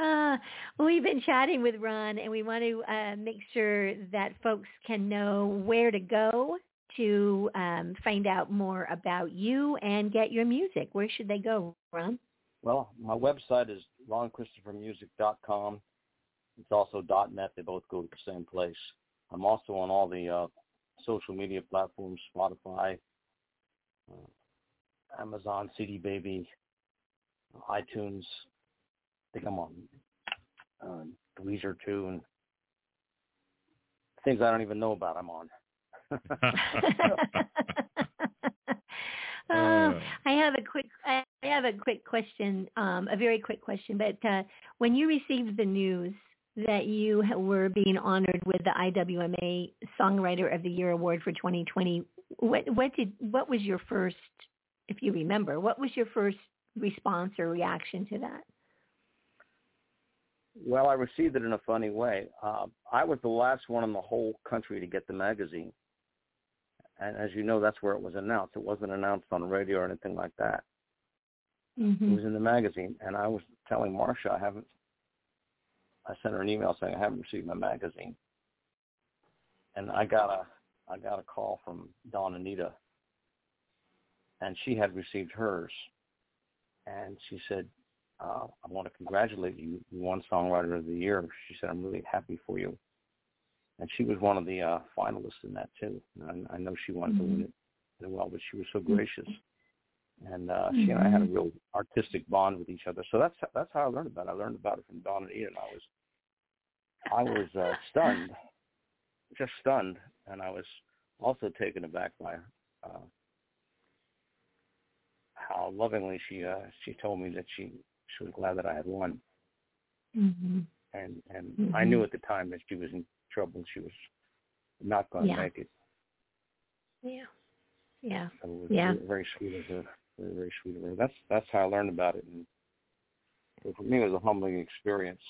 Uh, we've been chatting with Ron, and we want to uh, make sure that folks can know where to go to um, find out more about you and get your music. Where should they go, Ron? Well, my website is ronchristophermusic.com. It's also .net. They both go to the same place. I'm also on all the uh, social media platforms, Spotify, uh, Amazon, CD Baby, iTunes. I think I'm on uh, Deezer too, and things I don't even know about. I'm on. Uh, I have a quick I have a quick question, um, a very quick question. But uh, when you received the news that you were being honored with the IWMA Songwriter of the Year award for 2020, what what did what was your first, if you remember, what was your first response or reaction to that? Well, I received it in a funny way. Uh, I was the last one in the whole country to get the magazine and as you know, that's where it was announced. It wasn't announced on radio or anything like that. Mm-hmm. It was in the magazine, and I was telling Marcia I haven't. I sent her an email saying I haven't received my magazine, and I got a I got a call from Dawn Anita, and she had received hers, and she said, uh, "I want to congratulate you. You won Songwriter of the Year." She said, "I'm really happy for you." And she was one of the uh, finalists in that too. And I, I know she wanted mm-hmm. to win it as well, but she was so mm-hmm. gracious, and uh, mm-hmm. she and I had a mm-hmm. real artistic bond with each other. So that's that's how I learned about it. I learned about it from Dawn Anita. I was I was uh, stunned, just stunned, and I was also taken aback by uh, how lovingly she uh, she told me that she she was glad that I had won. Mm-hmm. And and mm-hmm. I knew at the time that she was in trouble. She was not going to yeah. make it. Yeah. Yeah. So it was yeah. Very, very sweet of her. Very, very sweet of her. That's that's how I learned about it. And for me, it was a humbling experience.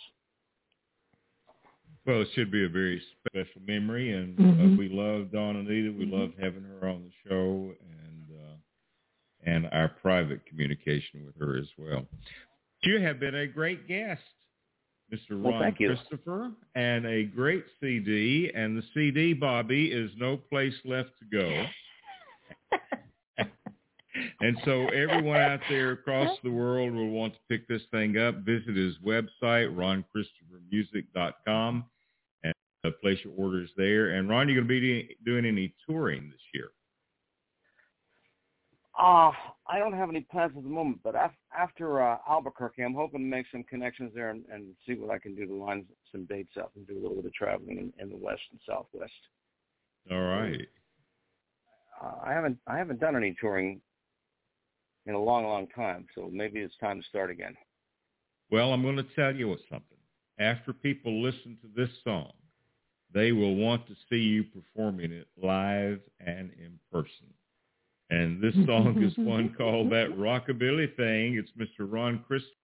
Well, it should be a very special memory, and uh, mm-hmm. uh, we love Dawn Anita. We mm-hmm. love having her on the show, and uh, and our private communication with her as well. You have been a great guest. Mr. Well, Ron Christopher, and a great CD. And the CD, Bobbi, is No Place Left to Go. and so everyone out there across the world will want to pick this thing up. Visit his website, ronchristophermusic.com, and place your orders there. And Ron, you're going to be doing any touring this year? Uh, I don't have any plans at the moment, but af- after uh, Albuquerque, I'm hoping to make some connections there and, and see what I can do to line some dates up and do a little bit of traveling in, in the west and southwest. All right. Uh, I haven't I haven't done any touring in a long, long time, so maybe it's time to start again. Well, I'm going to tell you something. After people listen to this song, they will want to see you performing it live and in person. And this song is one called That Rockabilly Thing. It's Mr. Ron Christopher.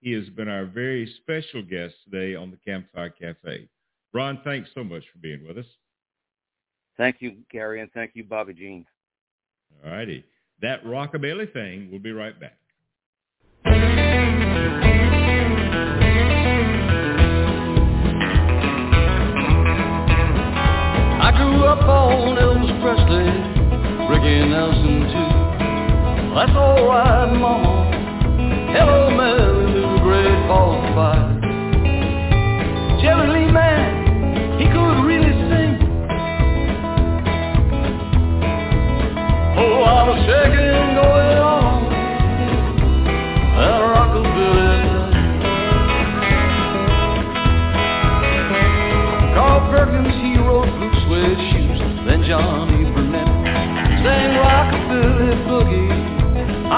He has been our very special guest today on the Campfire Cafe. Ron, thanks so much for being with us. Thank you, Gary, and thank you, Bobbi Jean. All righty. That Rockabilly Thing. We'll be right back. I grew up on Elvis Presley Ricky Nelson too. That's alright, Mama. Hello,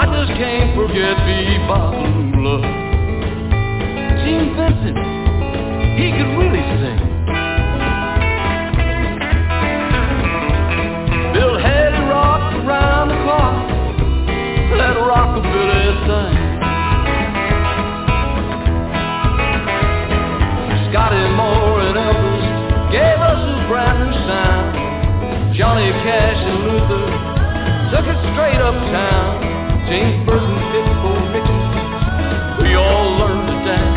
just can't forget Be-Bop-A-Lula. Gene Vincent, he could really sing. Bill Haley rocked around the clock, that rockabilly thing. Scotty Moore and Elvis gave us a brand new sound. Johnny Cash and Luther took it straight uptown. James Burton, Pitbull, Mickey, we all learned to dance.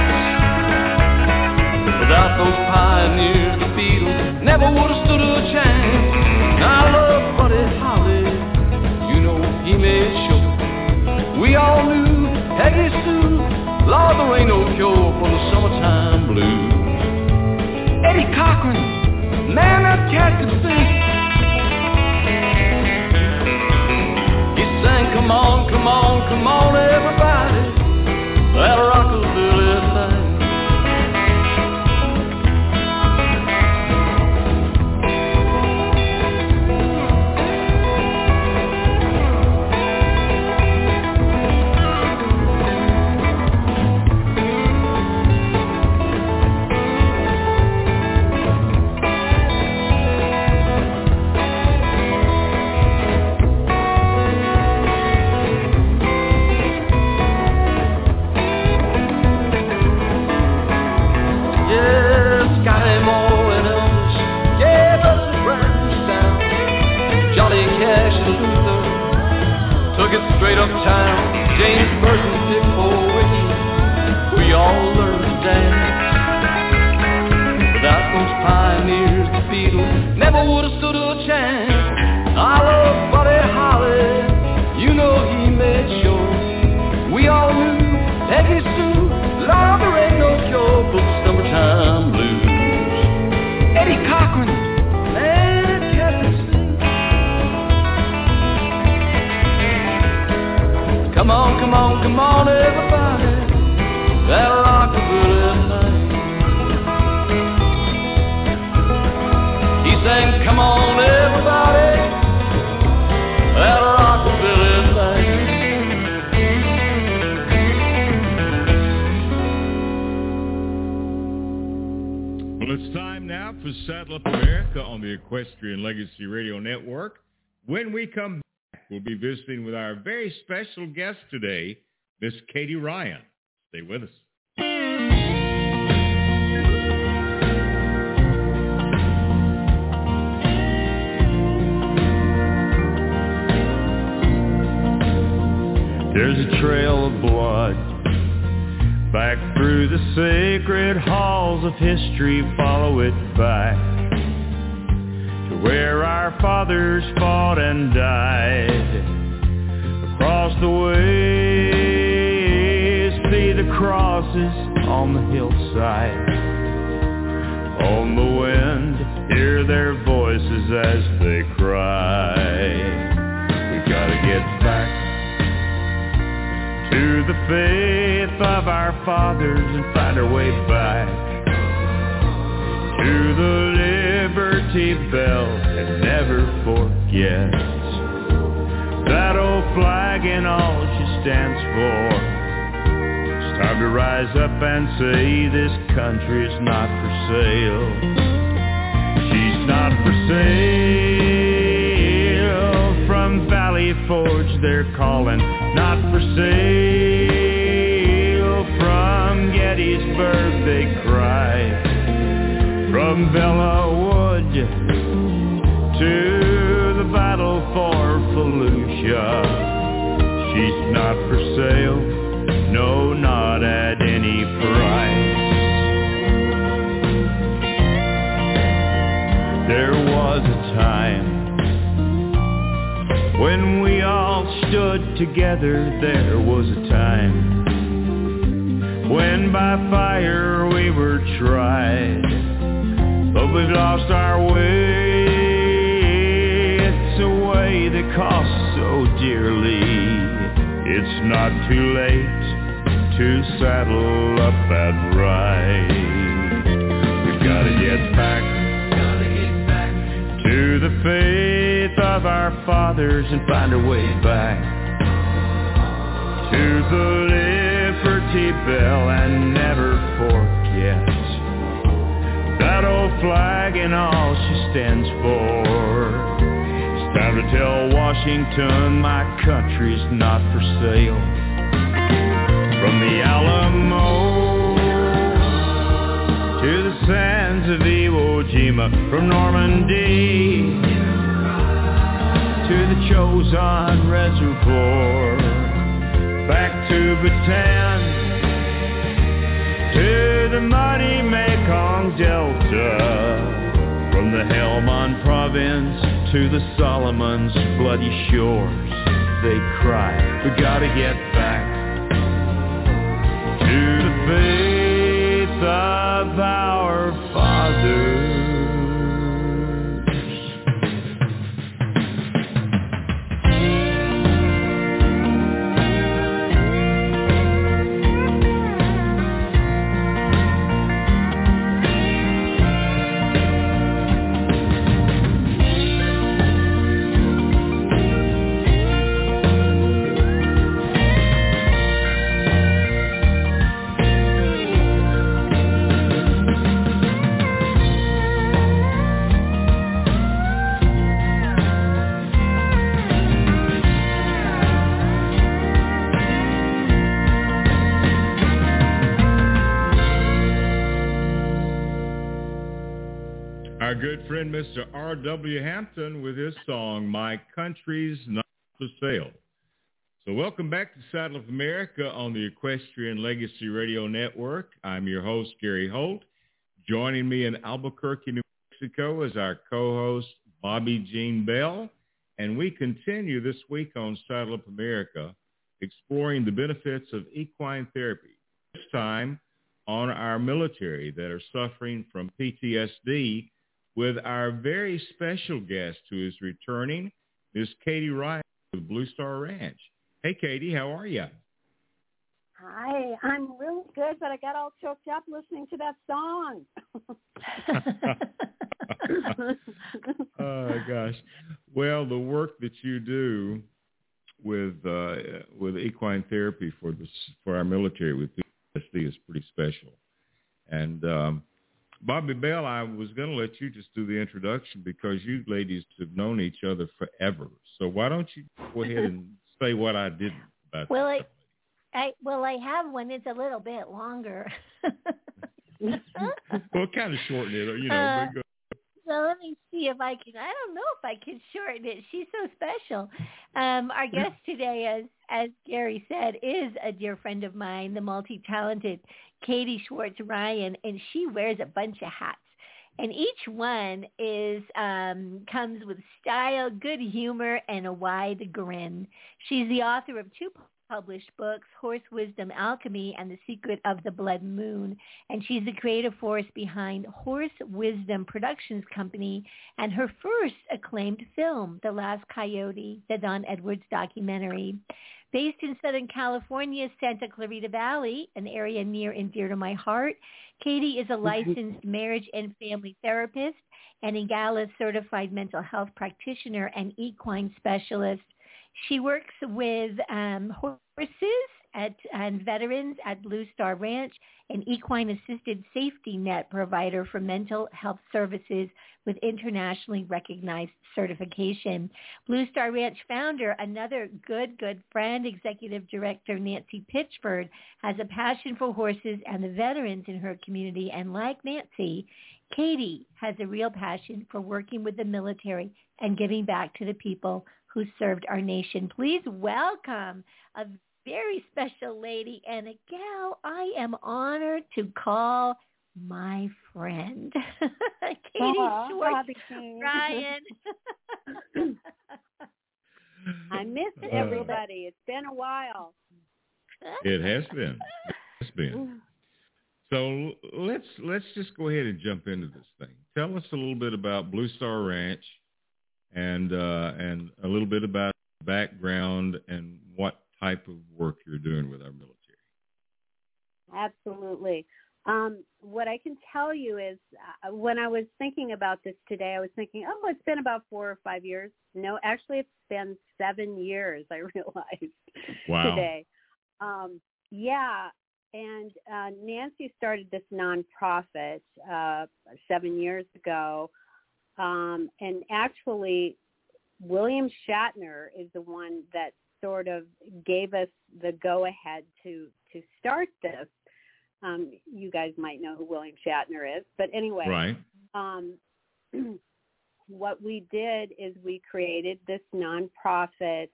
Without those pioneers, the Beatles never would have stood a chance. Now I love Buddy Holly, you know he made sure. We all knew Peggy Sue, Lord, there ain't no cure for the summertime blues. Eddie Cochran, man, that cat could come on, come on, come on, everybody. That rockabilly uptown. James on, come on, everybody. That rockabilly thing. He sang, come on, everybody. That rockabilly thing. Well, it's time now for Saddle Up America on the Equestrian Legacy Radio Network. When we come we'll be visiting with our very special guest today, Miss Katie Ryan. Stay with us. There's a trail of blood back through the sacred halls of history. Follow it back where our fathers fought and died. Across the way, see the crosses on the hillside. On the wind, hear their voices as they cry. We've got to get back to the faith of our fathers and find our way back to the Liberty Bell and never forget that old flag and all she stands for. It's time to rise up and say this country is not for sale. She's not for sale. From Valley Forge they're calling, not for sale. From Gettysburg they cry. From Belleau Wood to the battle for Fallujah. She's not for sale, no, not at any price. There was a time when we all stood together. There was a time when by fire we were tried, but we've lost our way. It's a way that costs so dearly. It's not too late to saddle up and ride. We've gotta get back to the faith of our fathers and find our way back to the Liberty Bell and never that old flag and all she stands for. It's time to tell Washington my country's not for sale. From the Alamo to the sands of Iwo Jima, from Normandy to the Chosin Reservoir, back to Bataan, to the mighty Mekong Delta, from the Helmand province to the Solomons' bloody shores. They cry, we gotta get back to the faith of our R.W. Hampton with his song, My Country's Not for Sale. So welcome back to Saddle Up America on the Equestrian Legacy Radio Network. I'm your host, Gary Holt. Joining me in Albuquerque, New Mexico is our co-host, Bobbi Jean Bell. And we continue this week on Saddle Up America, exploring the benefits of equine therapy. This time on our military that are suffering from PTSD with our very special guest who is returning, Miss Katie Ryan with Blue Star Ranch. Hey, Katie, how are you? Hi, I'm really good, but I got all choked up listening to that song. oh gosh. Well, the work that you do with uh, with equine therapy for the for our military with PTSD is pretty special. And um, Bobbi Bell, I was going to let you just do the introduction because you ladies have known each other forever. So why don't you go ahead and say what I didn't about Well, I, I well, I have one. It's a little bit longer. well, kind of shorten it, you know. Uh, So let me see if I can. I don't know if I can shorten it. She's so special. Um, our guest today, as as Gary said, is a dear friend of mine, the multi-talented Katie Schwartz Ryan, and she wears a bunch of hats. And each one is um, comes with style, good humor, and a wide grin. She's the author of two published books, Horse Wisdom Alchemy and The Secret of the Blood Moon. And she's the creative force behind Horse Wisdom Productions Company and her first acclaimed film, The Last Coyote, the Don Edwards documentary. Based in Southern California's Santa Clarita Valley, an area near and dear to my heart, Katie is a licensed marriage and family therapist and EAGALA certified mental health practitioner and equine specialist. She works with um, horses at, and veterans at Blue Star Ranch, an equine assisted safety net provider for mental health services with internationally recognized certification. Blue Star Ranch founder, another good, good friend, executive director Nancy Pitchford, has a passion for horses and the veterans in her community. And like Nancy, Katie has a real passion for working with the military and giving back to the people who served our nation. Please welcome a very special lady and a gal I am honored to call my friend, Katie Aw, Schwartz Ryan. I miss Uh, everybody. It's been a while. it has been. It's been. So let's let's just go ahead and jump into this thing. Tell us a little bit about Blue Star Ranch, and uh, and a little bit about background and what type of work you're doing with our military. Absolutely. Um, what I can tell you is uh, when I was thinking about this today, I was thinking, oh, it's been about four or five years. No, actually, it's been seven years, I realized Wow. today. um, yeah, and uh, Nancy started this nonprofit uh, seven years ago, um, and actually, William Shatner is the one that sort of gave us the go ahead to to start this. Um, you guys might know who William Shatner is, but anyway, Right. um, what we did is we created this nonprofit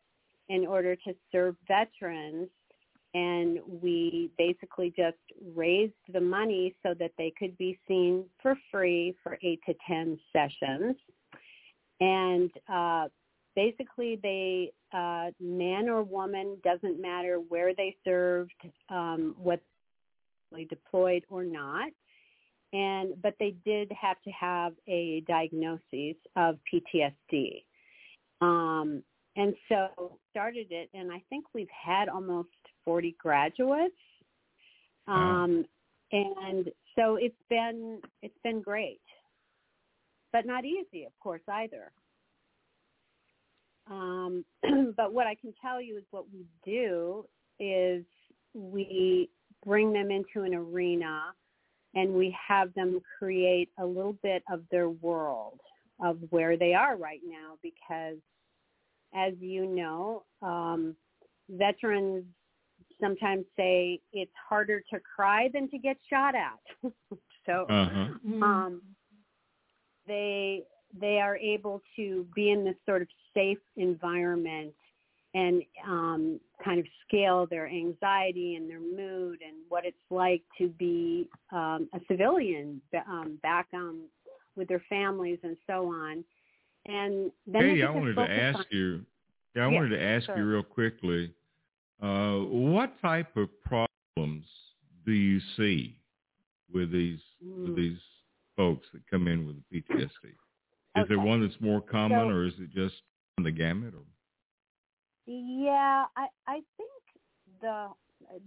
in order to serve veterans and we basically just raised the money so that they could be seen for free for eight to ten sessions and uh, basically they uh, man or woman doesn't matter where they served um, what they deployed or not and but they did have to have a diagnosis of PTSD. Um, and so started it, and I think we've had almost 40 graduates. Wow. Um, and so it's been it's been great, but not easy, of course, either. Um, but what I can tell you is what we do is we bring them into an arena and we have them create a little bit of their world of where they are right now because as you know um, veterans sometimes say it's harder to cry than to get shot at so Uh-huh. um, they they are able to be in this sort of safe environment and um, kind of scale their anxiety and their mood and what it's like to be um, a civilian um, back um, with their families and so on. And then get I wanted to ask on- you. Yeah, I Yeah, wanted to ask sure. you real quickly. Uh, what type of problems do you see with these with Mm. these folks that come in with PTSD? Is there one that's more common, So- or is it just on the gamut? Or Yeah, I I think the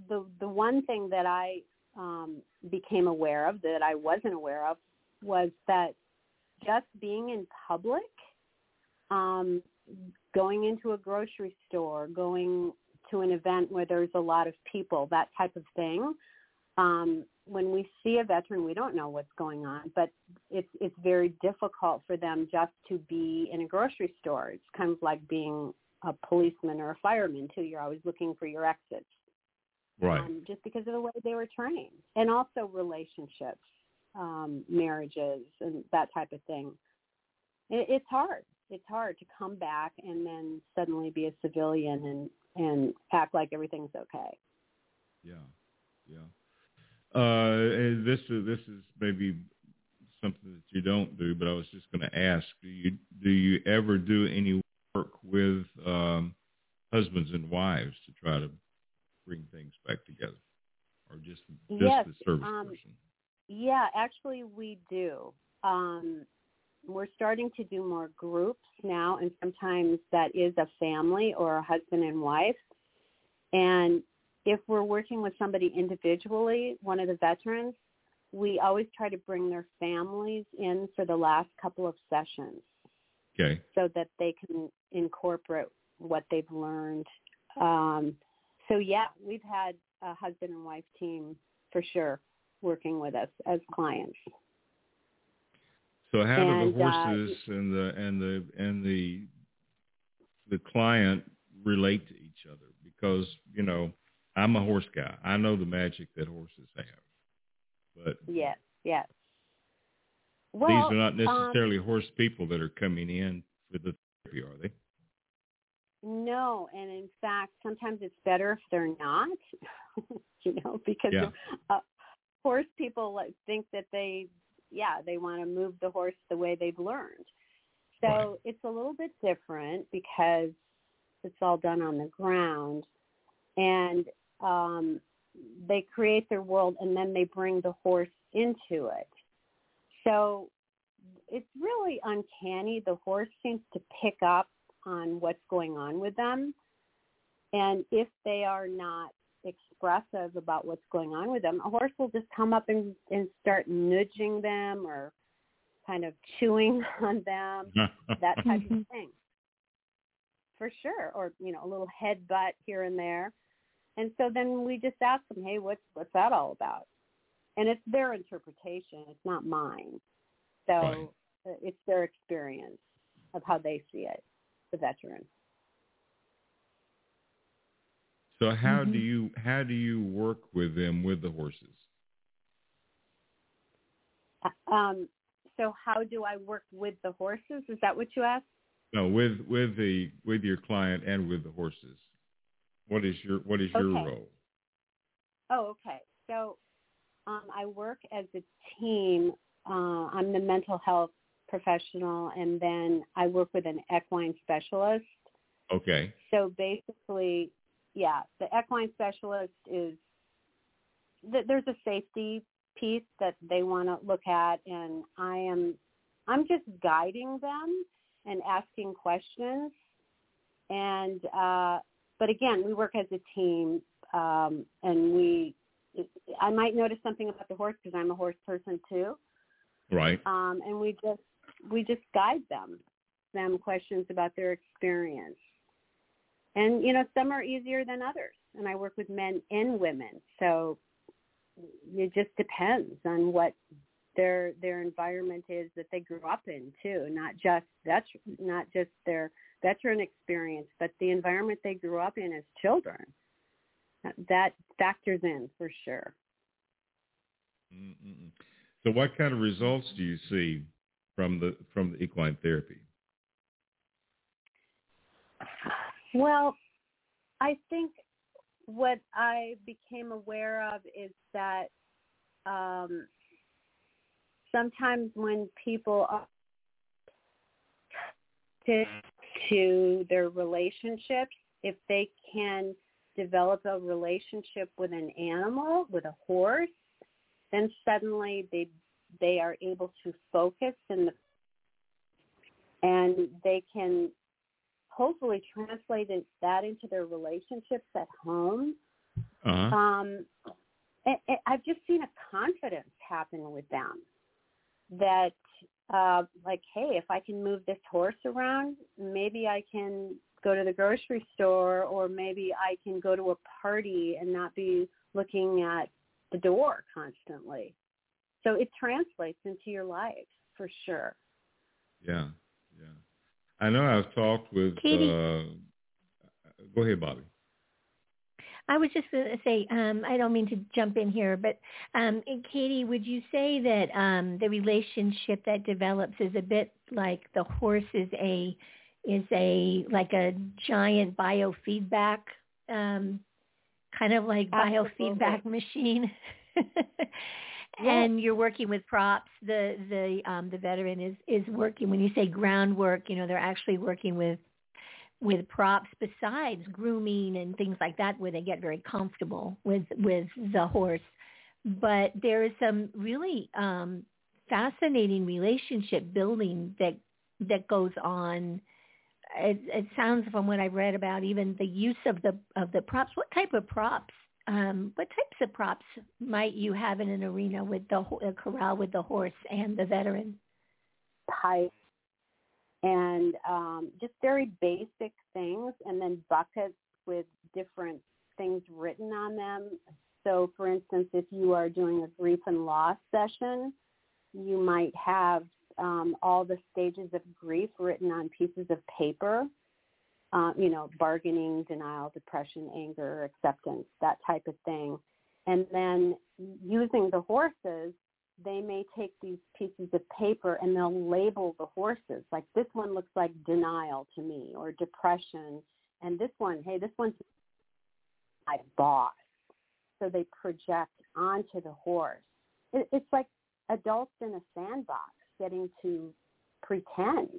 the the one thing that I um, became aware of that I wasn't aware of was that just being in public, um, going into a grocery store, going to an event where there's a lot of people, that type of thing. Um, when we see a veteran, we don't know what's going on, but it's it's very difficult for them just to be in a grocery store. It's kind of like being a policeman or a fireman too. You're always looking for your exits, right? um, just because of the way they were trained, and also relationships, um, marriages, and that type of thing. It, it's hard. It's hard to come back and then suddenly be a civilian and and act like everything's okay. Yeah, yeah. Uh, this is this is maybe something that you don't do, but I was just going to ask: Do you do you ever do any work with um, husbands and wives to try to bring things back together, or just just Yes, the service um, person? Yeah, actually we do. Um, we're starting to do more groups now, and sometimes that is a family or a husband and wife. And if we're working with somebody individually, one of the veterans, we always try to bring their families in for the last couple of sessions Okay, so that they can incorporate what they've learned. Um, so yeah, we've had a husband and wife team for sure working with us as clients. so how do And, the uh, horses and the and the and the the client relate to each other? Because you know, I'm a horse guy. I know the magic that horses have, but Yes, yes. Well, These are not um, necessarily horse people that are coming in for the therapy, are they? no, and in fact, sometimes it's better if they're not. you know, because Yeah. uh, horse people like think that they, yeah, they want to move the horse the way they've learned. So Right. it's a little bit different because it's all done on the ground, and um, they create their world, and then they bring the horse into it. So it's really uncanny. The horse seems to pick up on what's going on with them. And if they are not expressive about what's going on with them, a horse will just come up and, and start nudging them or kind of chewing on them, that type of thing. For sure. Or, you know, a little headbutt here and there. And so then we just ask them, hey, what's what's that all about? And it's their interpretation. It's not mine. So Right. uh, it's their experience of how they see it, the veteran. So how do Mhm. you how do you work with them with the horses? Um, so how do I work with the horses? Is that what you asked? No, with with the with your client and with the horses. What is your what is your Okay. role? Oh, okay. So um, I work as a team. Uh, I'm the mental health professional, and then I work with an equine specialist. Okay. So basically, yeah, the equine specialist is th- there's a safety piece that they want to look at, and I am I'm just guiding them and asking questions. And uh, but again, we work as a team, um, and we I might notice something about the horse because I'm a horse person too, Right. um, and we just we just guide them them questions about their experience. And you know some are easier than others and i work with men and women. So it just depends on what their their environment is that they grew up in too not just that's not just their veteran experience but the environment they grew up in as children that factors in for sure Mm-mm. So what kind of results do you see from the from the equine therapy? Well, I think what I became aware of is that um, sometimes when people are to, to their relationships, if they can develop a relationship with an animal, with a horse, then suddenly they they are able to focus and the, and they can hopefully translate it- that into their relationships at home. Uh-huh. Um, and, and I've just seen a confidence happen with them that, uh, like, hey, if I can move this horse around, maybe I can go to the grocery store, or maybe I can go to a party and not be looking at the door constantly. So it translates into your life for sure. Yeah. Yeah. I know I've talked with Katie. uh go ahead, Bobbi. I was just going to say, um, I don't mean to jump in here, but um, Katie, would you say that um, the relationship that develops is a bit like the horse is a is a like a giant biofeedback, um, kind of like Absolutely. biofeedback machine? And you're working with props. The the um, the veteran is is working. When you say groundwork, you know they're actually working with with props besides grooming and things like that where they get very comfortable with with the horse. But there is some really um fascinating relationship building that that goes on. It, it sounds from what i've read about even the use of the of the props. What type of props um what types of props might you have in an arena with the corral with the horse and the veteran? Pipe and um, just very basic things and then buckets with different things written on them. So for instance, if you are doing a grief and loss session, you might have um, all the stages of grief written on pieces of paper, uh, you know, bargaining, denial, depression, anger, acceptance, that type of thing. And then using the horses, they may take these pieces of paper and they'll label the horses. Like this one looks like denial to me or depression. And this one, hey, this one's my boss. So they project onto the horse. It, it's like adults in a sandbox getting to pretend.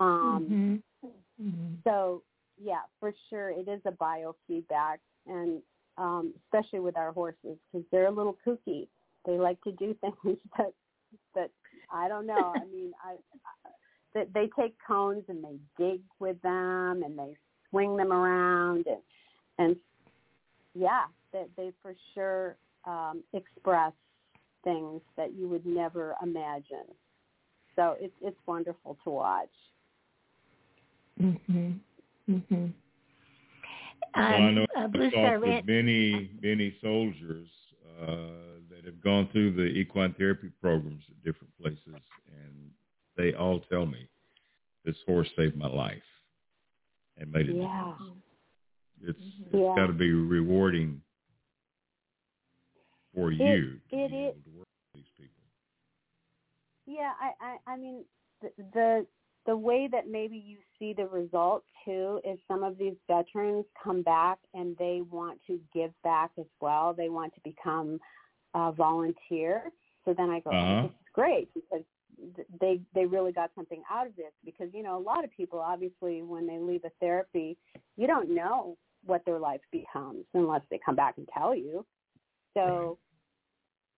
Um, mm-hmm. Mm-hmm. so yeah, for sure, it is a biofeedback, and um, especially with our horses because they're a little kooky. They like to do things that that I don't know. I mean, I that they take cones and they dig with them and they swing them around and and yeah, that they for sure um, express things that you would never imagine. So it's it's wonderful to watch. Mhm. Mhm. well, I Um, know uh, I've Blue Star talked with Ranch. many, many soldiers uh, that have gone through the equine therapy programs at different places, and they all tell me this horse saved my life and made a Yeah. difference. It's it's Yeah. got to be rewarding for you to it be is- able to work with these people. Yeah, I, I, I mean, the, the the way that maybe you see the result too is some of these veterans come back and they want to give back as well. They want to become a volunteer. So then I go, Uh-huh. oh, this is great because they they really got something out of this because you know a lot of people obviously when they leave a therapy you don't know what their life becomes unless they come back and tell you so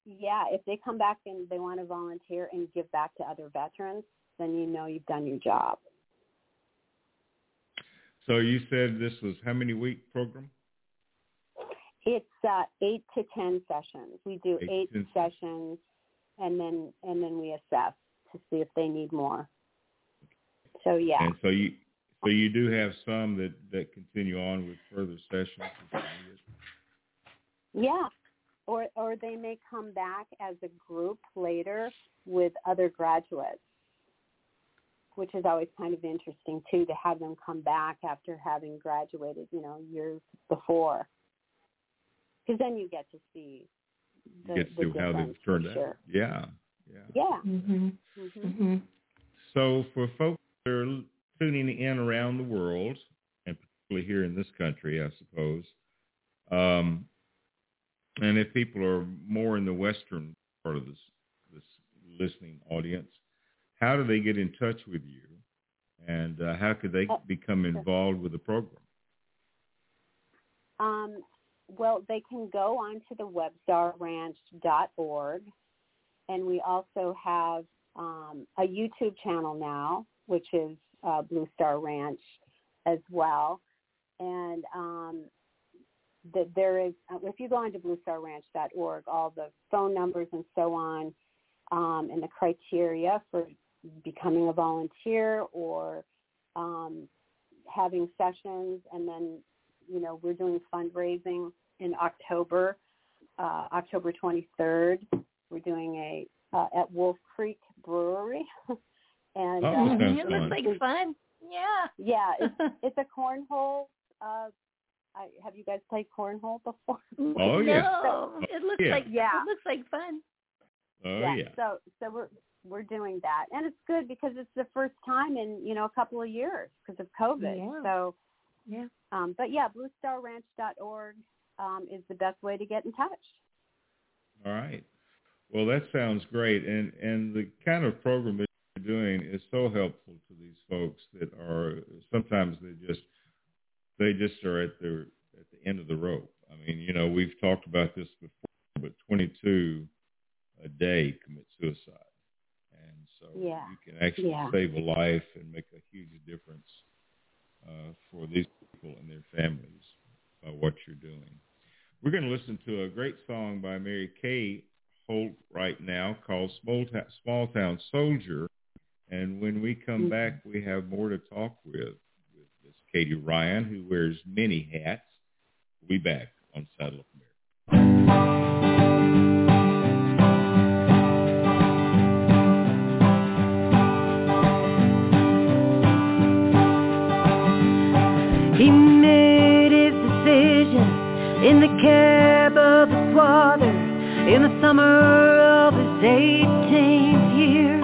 yeah if they come back and they want to volunteer and give back to other veterans then you know you've done your job So you said this was how many week program? It's uh eight to ten sessions we do Eight eight sessions and then and then we assess to see if they need more so yeah And so you so you do have some that that continue on with further sessions. if you need it. Yeah. Or or they may come back as a group later with other graduates, which is always kind of interesting too to have them come back after having graduated, you know, years before. Because then you get to see the, You get the to see how difference they've turned out. sure. Yeah, yeah. Yeah. Mhm. hmm Mhm. So for folks that are tuning in around the world, and particularly here in this country, I suppose, um, and if people are more in the western part of this this listening audience, how do they get in touch with you, and uh, how could they Oh, become involved with the program? Um, well, they can go onto the webstarranch.org, and we also have um, a YouTube channel now, which is uh, Blue Star Ranch as well. And um, there is, uh, if you go onto bluestarranch.org, all the phone numbers and so on, um, and the criteria for becoming a volunteer or um, having sessions, and then you know, we're doing fundraising in October, uh, October 23rd. We're doing a uh, at Wolf Creek Brewery, and Oh, uh. It looks like fun. Yeah. yeah, it's, it's a cornhole. Uh, I, have you guys played cornhole before? Oh, yeah. No, it looks Yeah. like Yeah. It looks like fun. Oh yeah. yeah. So so we're we're doing that, and it's good because it's the first time in you know a couple of years because of COVID. Yeah. So Yeah. um, but yeah, bluestarranch.org um, is the best way to get in touch. All right. Well, that sounds great, and and the kind of program that you're doing is so helpful to these folks that are sometimes they just they just are at their at the end of the rope. I mean, you know, we've talked about this before, but 22 a day commit suicide, and so Yeah. you can actually Yeah. save a life and make a huge difference uh, for these people and their families by what you're doing. We're going to listen to a great song by Mary Kay Holt right now called Small, Ta- Small Town Soldier. And when we come Mhm. back, we have more to talk with with Miss Katie Ryan, who wears many hats. We'll be back on Saddle cab of his father in the summer of his 18th year.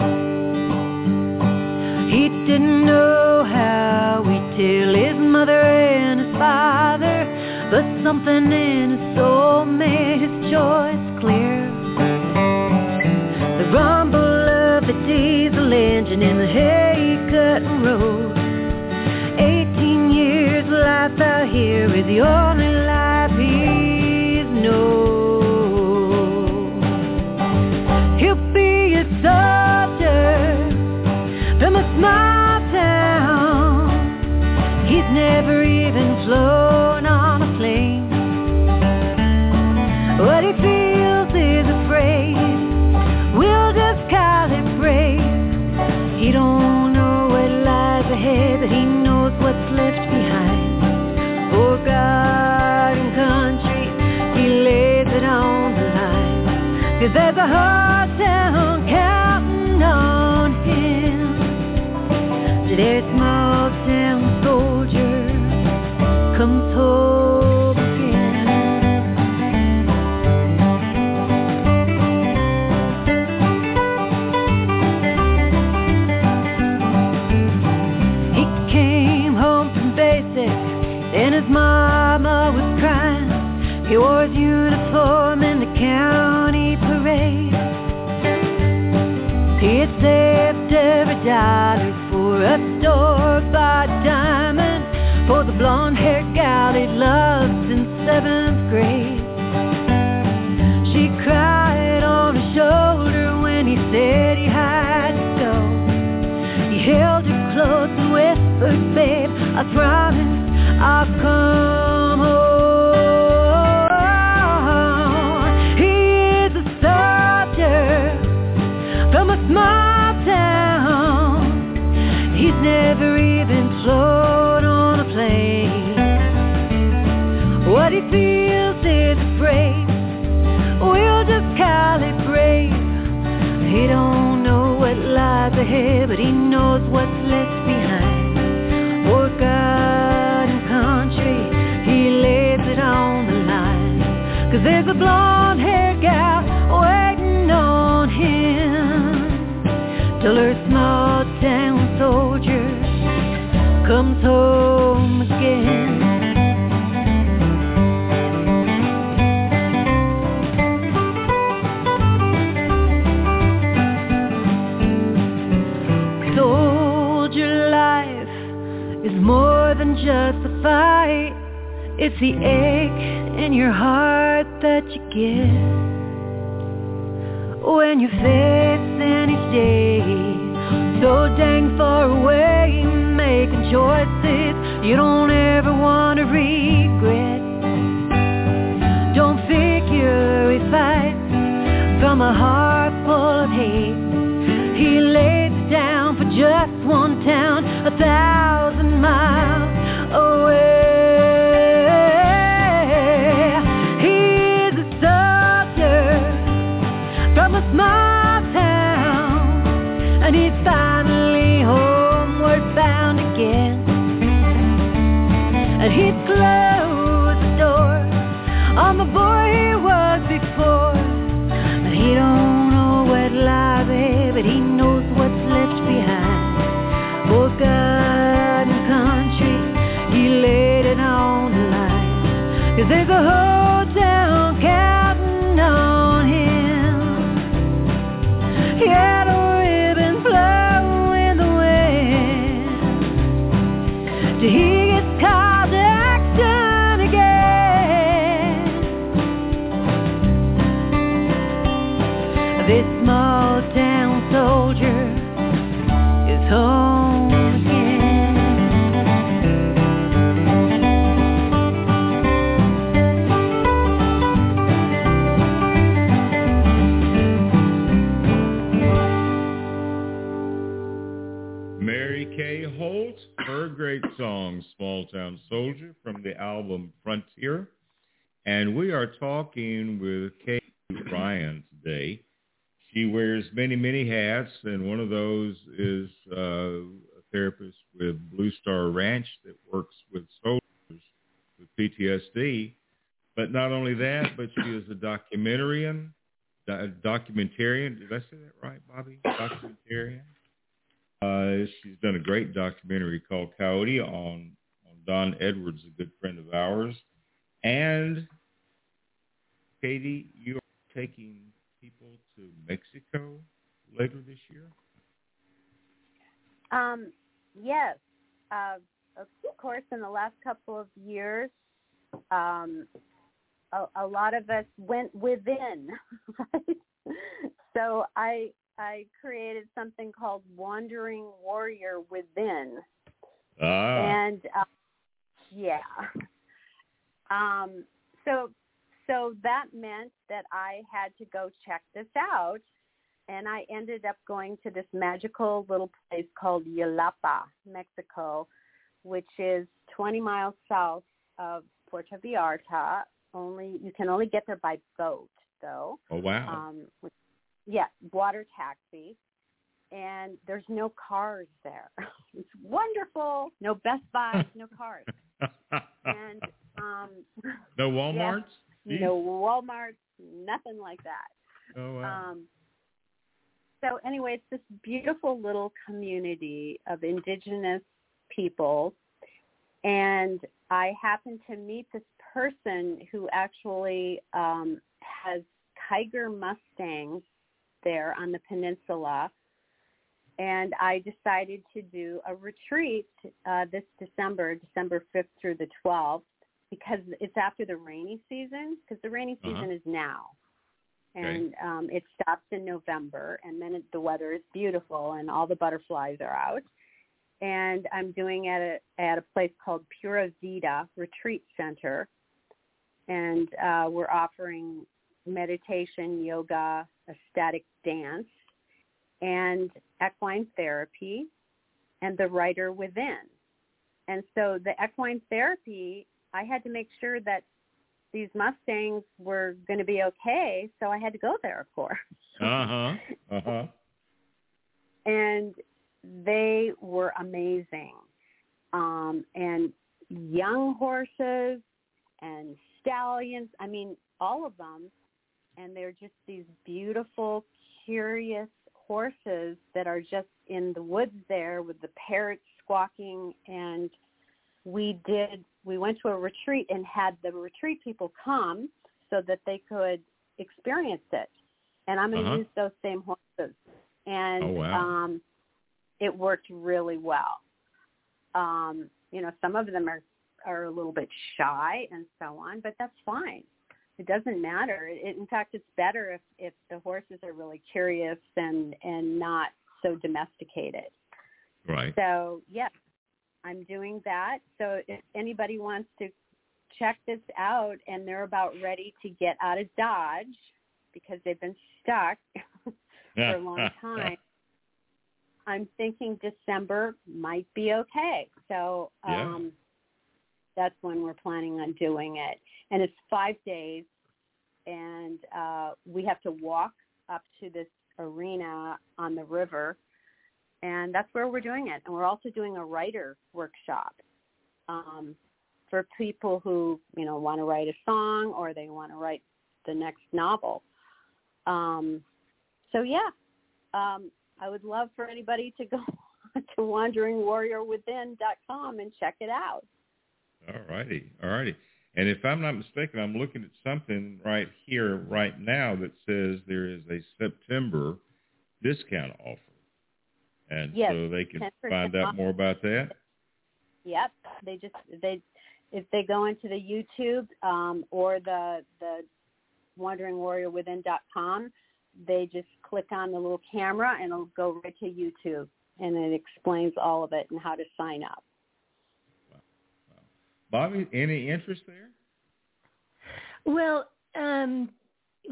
He didn't know how he'd tell his mother and his father, but something in his soul made his choice clear. The rumble of the diesel engine in the hay-cutting road 18 years life out here is the only Cause there's a whole dollar for a store-bought diamond for the blonde-haired gal he loved since seventh grade. She cried on his shoulder when he said he had to go. He held her close and whispered, babe, I promise I'll come is. We'll just brave. He don't know what lies ahead, but he knows what's left behind. For God and country, he lays it on the line. Cause there's a blonde haired gal waiting on him till her small town soldier comes home fight. It's the ache in your heart that you get when you face any day so dang far away, making choices you don't ever want to regret. Don't figure he fights from a heart full of hate. He lays down for just one town, a thousand Closed the door on the boy he was before. But he don't know what lies ahead, but he knows what's left behind. Oh, and country, he laid it on the there's a song, Small Town Soldier, from the album Frontier. And we are talking with Kay Ryan today. She wears many, many hats, and one of those is uh, a therapist with Blue Star Ranch that works with soldiers with PTSD. But not only that, but she is a documentarian, do- documentarian. Did I say that right, Bobbi? Documentarian. Uh, she's done a great documentary called Coyote on Don Edwards, a good friend of ours. And Katie, you are taking people to Mexico later this year. Um, yes. Uh, of course, in the last couple of years, um, a, a lot of us went within, right? So I I created something called Wandering Warrior Within, Ah, and uh, yeah. Um, so so that meant that I had to go check this out, and I ended up going to this magical little place called Yelapa, Mexico, which is 20 miles south of Puerto Vallarta. Only you can only get there by boat. though. Oh wow. Um, yeah, water taxi, and there's no cars there. it's wonderful. No Best Buys, no cars, and um, no WalMarts. Yeah, no Walmarts, nothing like that. Oh wow. Um, so anyway, it's this beautiful little community of indigenous people, and I happened to meet this person who actually um, has tiger mustangs there on the peninsula. And I decided to do a retreat uh, this December, December 5th through the 12th, because it's after the rainy season, because the rainy season Uh-huh. is now. Okay. And um, it stops in November, and then it, the weather is beautiful, and all the butterflies are out. And I'm doing at a at a place called Pura Vida Retreat Center, and uh, we're offering meditation, yoga, ecstatic dance, and equine therapy, and the writer within. And so the equine therapy, I had to make sure that these Mustangs were going to be okay, so I had to go there, of course. Uh huh. Uh huh. and they were amazing. Um, and young horses and stallions, I mean, all of them. And they're just these beautiful, curious horses that are just in the woods there with the parrots squawking. And we did, we went to a retreat and had the retreat people come so that they could experience it. And I'm going to Uh-huh. use those same horses. And Oh, wow. um, it worked really well. Um, you know, some of them are are a little bit shy and so on, but that's fine. It doesn't matter. It, in fact, it's better if if the horses are really curious and and not so domesticated. Right. So yes, I'm doing that. So if anybody wants to check this out and they're about ready to get out of Dodge because they've been stuck for a long time, I'm thinking December might be okay. So Yeah. um, that's when we're planning on doing it. And it's five days, and uh, we have to walk up to this arena on the river, and that's where we're doing it. And we're also doing a writer workshop um, for people who you know want to write a song or they want to write the next novel. Um, so yeah, um, I would love for anybody to go to wanderingwarriorwithin.com and check it out. All righty. All righty. And if I'm not mistaken, I'm looking at something right here, right now, that says there is a September discount offer. And Yes, so they can find out off. more about that. Yep, they just they if they go into the YouTube um, or the the wanderingwarriorwithin.com, they just click on the little camera and it'll go right to YouTube, and it explains all of it and how to sign up. Bobbi, any interest there? Well, um,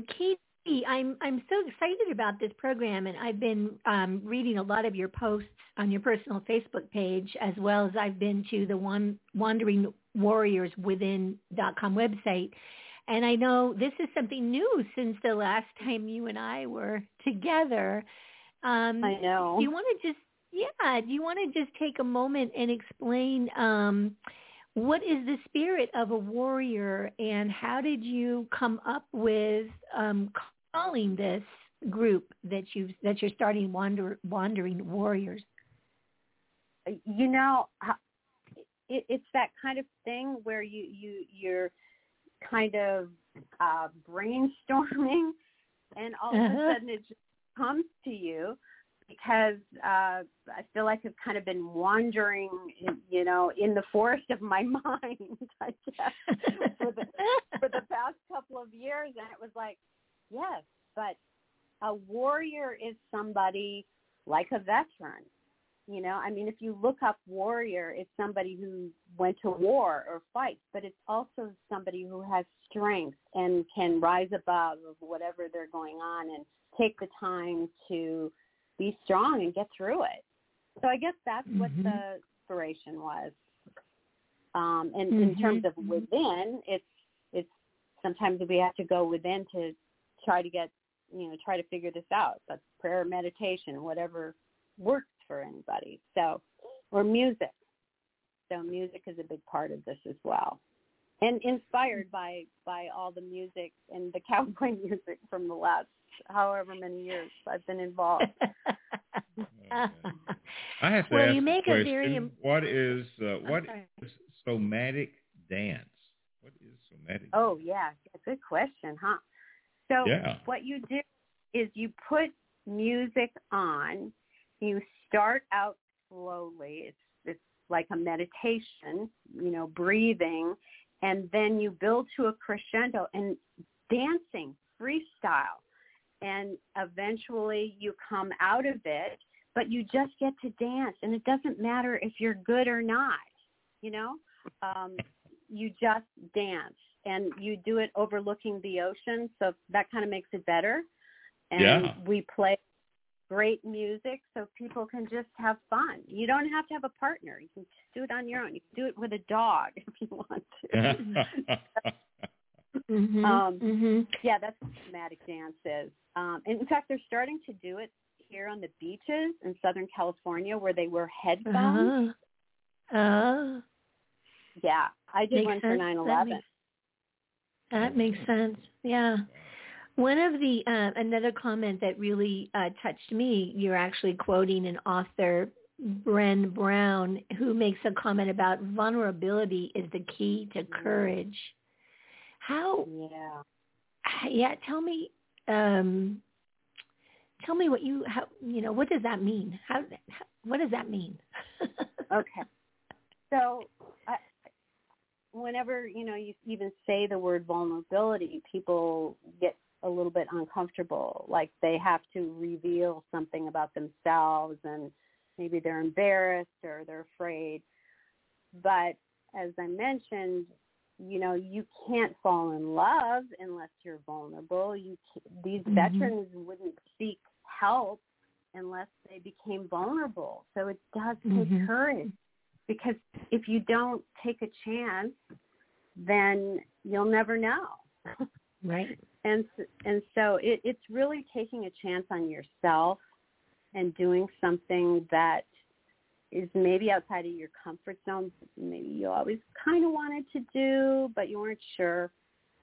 Katie, I'm I'm so excited about this program, and I've been um, reading a lot of your posts on your personal Facebook page, as well as I've been to the one Wandering Warriors Within.com website, and I know this is something new since the last time you and I were together. Um, I know. do you want to just yeah? Do you want to just take a moment and explain? Um, what is the spirit of a warrior and how did you come up with um, calling this group that you that you're starting wander, wandering warriors you know it, it's that kind of thing where you you you're kind of uh brainstorming and all of Uh-huh. a sudden it just comes to you because uh I feel like I've kind of been wandering in, you know in the forest of my mind I guess for the for the past couple of years. And it was like yes but a warrior is somebody like a veteran you know, I mean, if you look up warrior, it's somebody who went to war or fights, but it's also somebody who has strength and can rise above whatever they're going on and take the time to be strong and get through it. So I guess that's what Mhm. the inspiration was. Um, and in Mhm. terms of within, it's it's sometimes we have to go within to try to get you know try to figure this out. That's prayer, meditation, whatever works for anybody. So, or music. So music is a big part of this as well, and inspired by by all the music and the cowboy music from the last however many years I've been involved. Okay. I have to Well, ask you a make a question. very im- what is uh, what sorry. is somatic dance? What is somatic? Oh yeah, good question, huh? So Yeah. what you do is you put music on. You start out slowly. It's it's like a meditation, you know, breathing, and then you build to a crescendo and dancing, freestyle, and eventually you come out of it. But you just get to dance, and it doesn't matter if you're good or not. You know, um, you just dance and you do it overlooking the ocean so that kind of makes it better and Yeah. we play great music so people can just have fun you don't have to have a partner you can just do it on your own you can do it with a dog if you want to Mhm, Um, mhm. yeah that's what somatic dance is um, and in fact they're starting to do it here on the beaches in southern california where they wear headphones Uh-huh. Uh, yeah i did one for nine That makes- that makes sense. Yeah. One of the uh, another comment that really uh, touched me. You're actually quoting an author, Brené Brown, who makes a comment about vulnerability is the key to courage. How? yeah Yeah. Tell me. Um, tell me what you how you know what does that mean? How, how what does that mean? Okay. So, I, whenever you know you even say the word vulnerability, people get a little bit uncomfortable, like they have to reveal something about themselves, and maybe they're embarrassed or they're afraid. But as I mentioned, you know, you can't fall in love unless you're vulnerable. You these Mhm. veterans wouldn't seek help unless they became vulnerable. So it does take Mhm. courage because if you don't take a chance, then you'll never know. right. and and so it, it's really taking a chance on yourself and doing something that is maybe outside of your comfort zone. Maybe you always kind of wanted to do, but you weren't sure.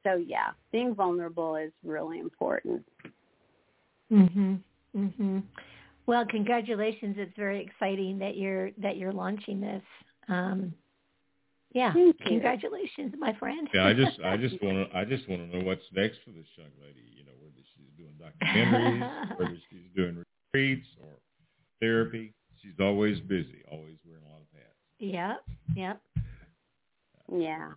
So yeah, being vulnerable is really important. Mhm. Mhm. Well, congratulations. It's very exciting that you're that you're launching this. Um yeah. Thank you. Congratulations, my friend. yeah, I just I just want to I just want to know what's next for this young lady. You know, whether she's doing documentaries, whether she's doing retreats or therapy. She's always busy, always wearing a lot of hats. Yep. Yep. Yeah.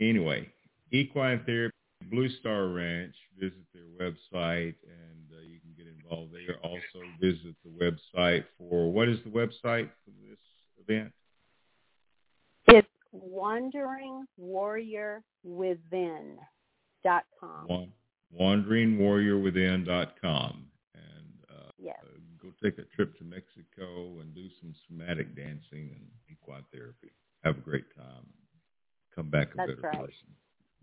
Anyway, equine therapy, Blue Star Ranch. Visit their website, and uh, you can get involved there. Also, visit the website for what is the website for this event? It's wanderingwarriorwithin.com. One, wanderingwarriorwithin.com, and uh, Yes. Go take a trip to Mexico and do some somatic dancing and equine therapy. Have a great time. Come back a That's better right. person.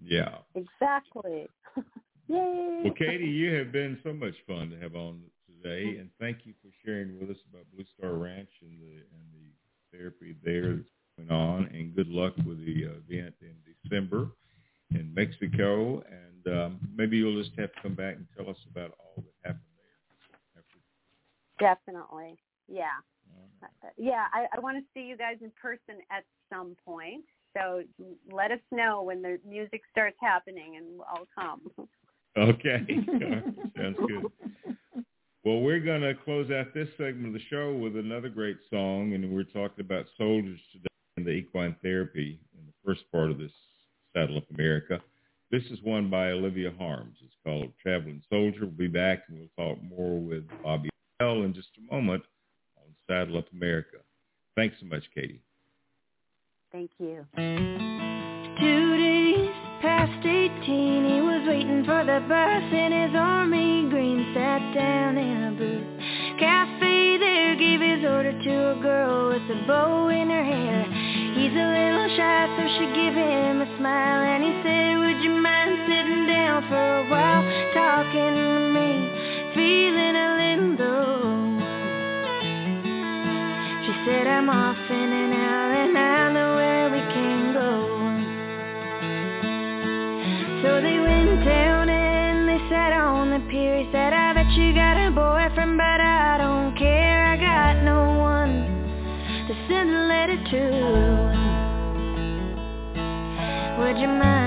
Yeah. Exactly. Yay. Well, Katie, you have been so much fun to have on today, and thank you for sharing with us about Blue Star Ranch and the and the therapy there that's going on. And good luck with the event in December in Mexico. And um, maybe you'll just have to come back and tell us about all that happened Definitely. Yeah. uh, Uh, Yeah, I, I want to see you guys in person at some point. So let us know when the music starts happening, and I'll come. Okay. Sounds good. Well, we're going to close out this segment of the show with another great song, and we're talking about soldiers today and the equine therapy in the first part of this Saddle Up America. This is one by Olivia Harms. It's called Traveling Soldier. We'll be back, and we'll talk more with Bobbi Bell in just a moment on Saddle Up America. Thanks so much, Katie. Thank you. Two days past 18, he was waiting for the bus in his army green, sat down in a booth. Cafe there gave his order to a girl with a bow in her hair. He's a little shy, so she gave him a smile, and he said, would you mind sitting down for a while, talking time off in an hour and I know where we can go. So they went down and they sat on the pier. He said, I bet you got a boyfriend, but I don't care. I got no one to send a letter to. Would you mind?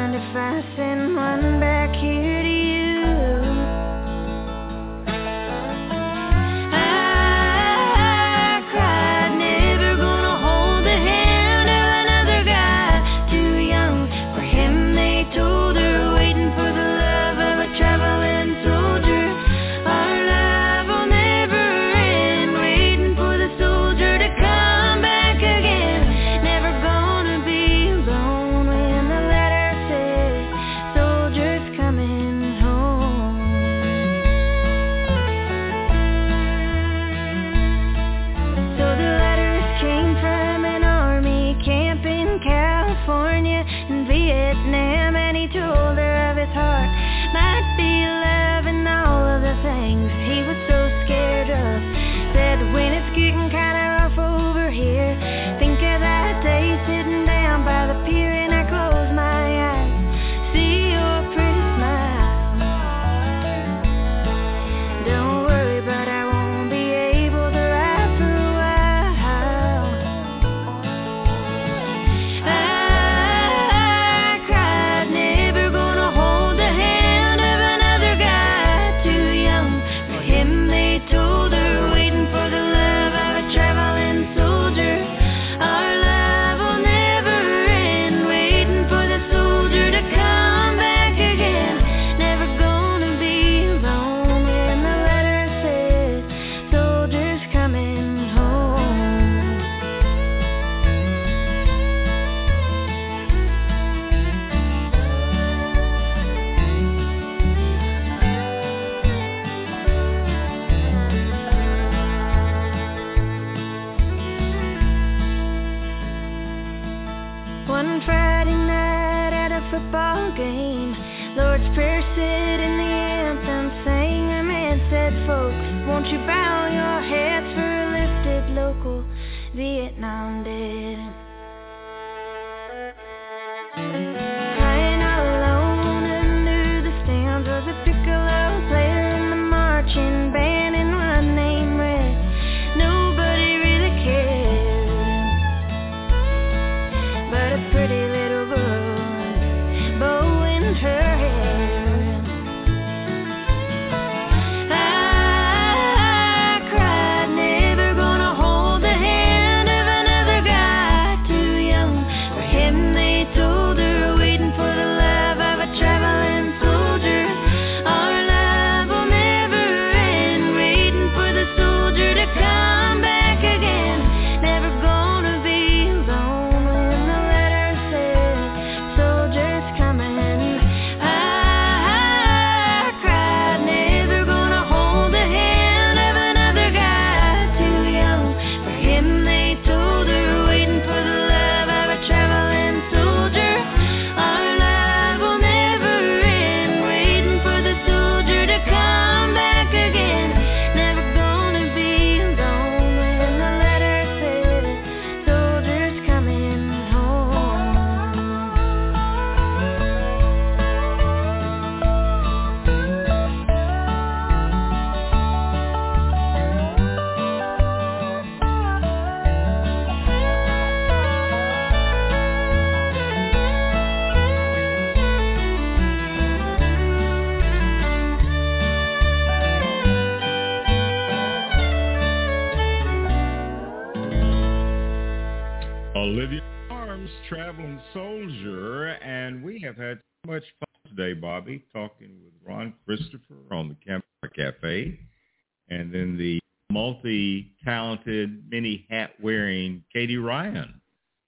Ryan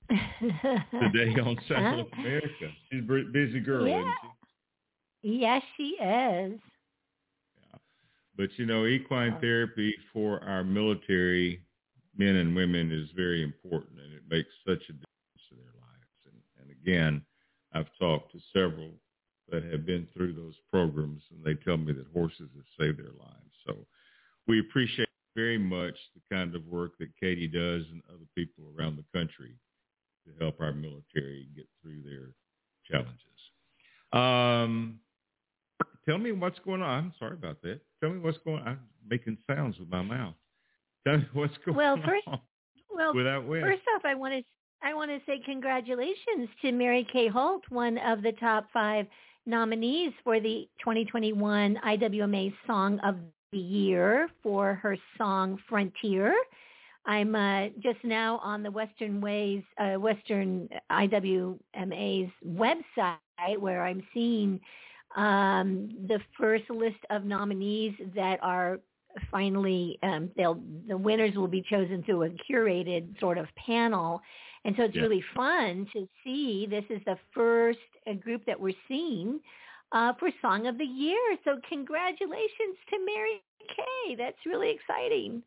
today on Saddle Up America. She's a busy girl, yeah. isn't she? Yes, she is. Yeah. But you know, equine oh. therapy for our military men and women is very important, and it makes such a difference in their lives. And, and again, I've talked to several that have been through those programs, and they tell me that horses have saved their lives. So we appreciate very much the kind of work that Katie does and other people around the country to help our military get through their challenges. Um, tell me what's going on. I'm sorry about that. Tell me what's going on. I'm making sounds with my mouth. Tell me what's going well, first, on. Well, without West. first off, I want to I want to say congratulations to Mary Kay Holt, one of the top five nominees for the 2021 IWMA Song of the Year for her song Frontier. I'm uh, just now on the Western Ways, uh, Western IWMA's website where I'm seeing um, the first list of nominees that are finally um, they'll the winners will be chosen through a curated sort of panel and so it's Yeah. really fun to see this is the first uh, group that we're seeing uh, for song of the year so congratulations to mary kay that's really exciting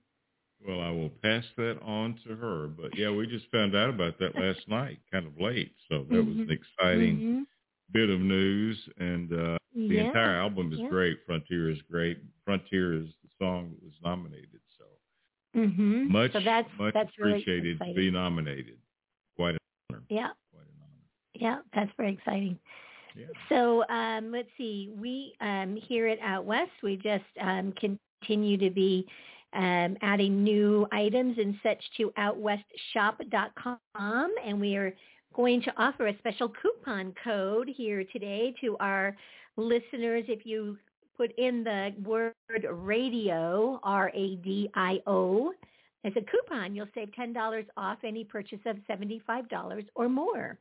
Well, I will pass that on to her. But yeah, we just found out about that last night, kind of late. So that was an exciting Mhm. bit of news. And uh, the Yeah, entire album is yeah. great. Frontier is great. Frontier is the song that was nominated. So Mhm. much, so that's much that's really appreciated to be nominated. Quite an honor. yeah Quite an honor. Yeah, that's very exciting. Yeah. So um, let's see. We um, here at Out West, we just um, continue to be um, adding new items and such to OutWestShop.com, and we are going to offer a special coupon code here today to our listeners. If you put in the word radio, R-A-D-I-O, as a coupon, you'll save $10 off any purchase of $75 or more.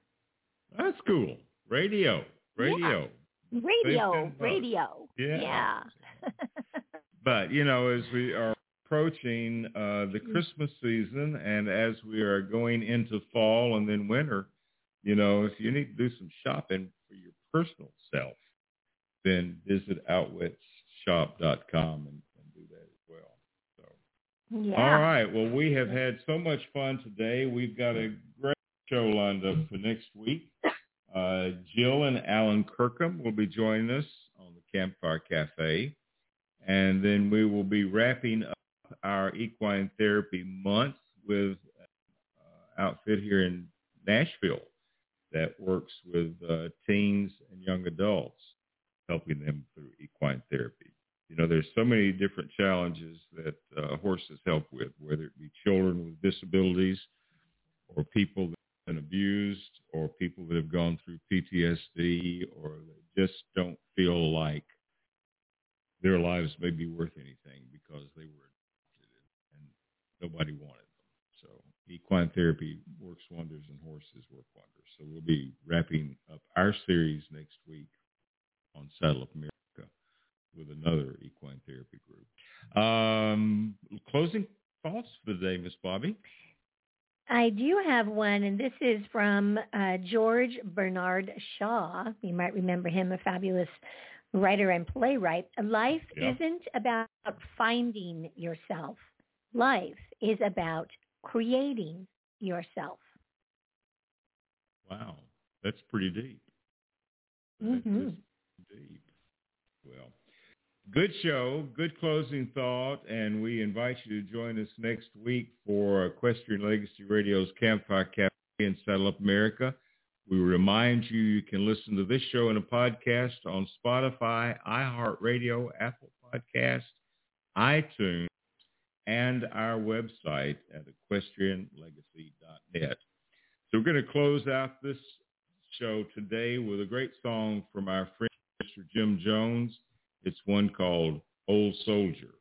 That's cool. Radio. Radio. Radio, radio. Yeah. Yeah. But, you know, as we are approaching uh, the Mm. Christmas season and as we are going into fall and then winter, you know, if you need to do some shopping for your personal self, then visit outwestshop.com and, and do that as well. So, yeah. all right. Well, we have had so much fun today. We've got a great show lined up for next week. Uh, Jill and Alan Kirkham will be joining us on the Campfire Cafe. And then we will be wrapping up our equine therapy month with uh, outfit here in Nashville that works with uh, teens and young adults, helping them through equine therapy. You know, there's so many different challenges that uh, horses help with, whether it be children with disabilities or people been abused or people that have gone through PTSD or just don't feel like their lives may be worth anything because they were and nobody wanted them. So equine therapy works wonders and horses work wonders. So we'll be wrapping up our series next week on Saddle Up America with another equine therapy group. Um, closing thoughts for the day, Miss Bobbi? I do have one, and this is from uh, George Bernard Shaw. You might remember him, a fabulous writer and playwright. Life Yeah. isn't about finding yourself. Life is about creating yourself. Wow, that's pretty deep. That Mhm. is deep. Well, good show, good closing thought, and we invite you to join us next week for Equestrian Legacy Radio's Campfire Cafe in Saddle Up America. We remind you you can listen to this show in a podcast on Spotify, iHeartRadio, Apple Podcast, iTunes, and our website at equestrianlegacy.net. So we're going to close out this show today with a great song from our friend Mr. Jim Jones. It's one called Old Soldier.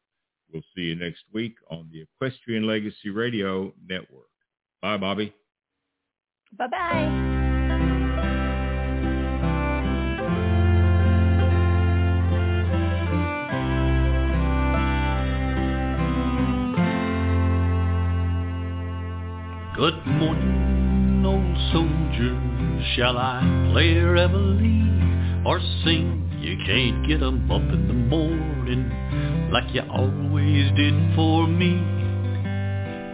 We'll see you next week on the Equestrian Legacy Radio Network. Bye, Bobbi. Bye-bye. Good morning, old soldier. Shall I play a reveille or sing? You can't get 'em up in the morning like you always did for me.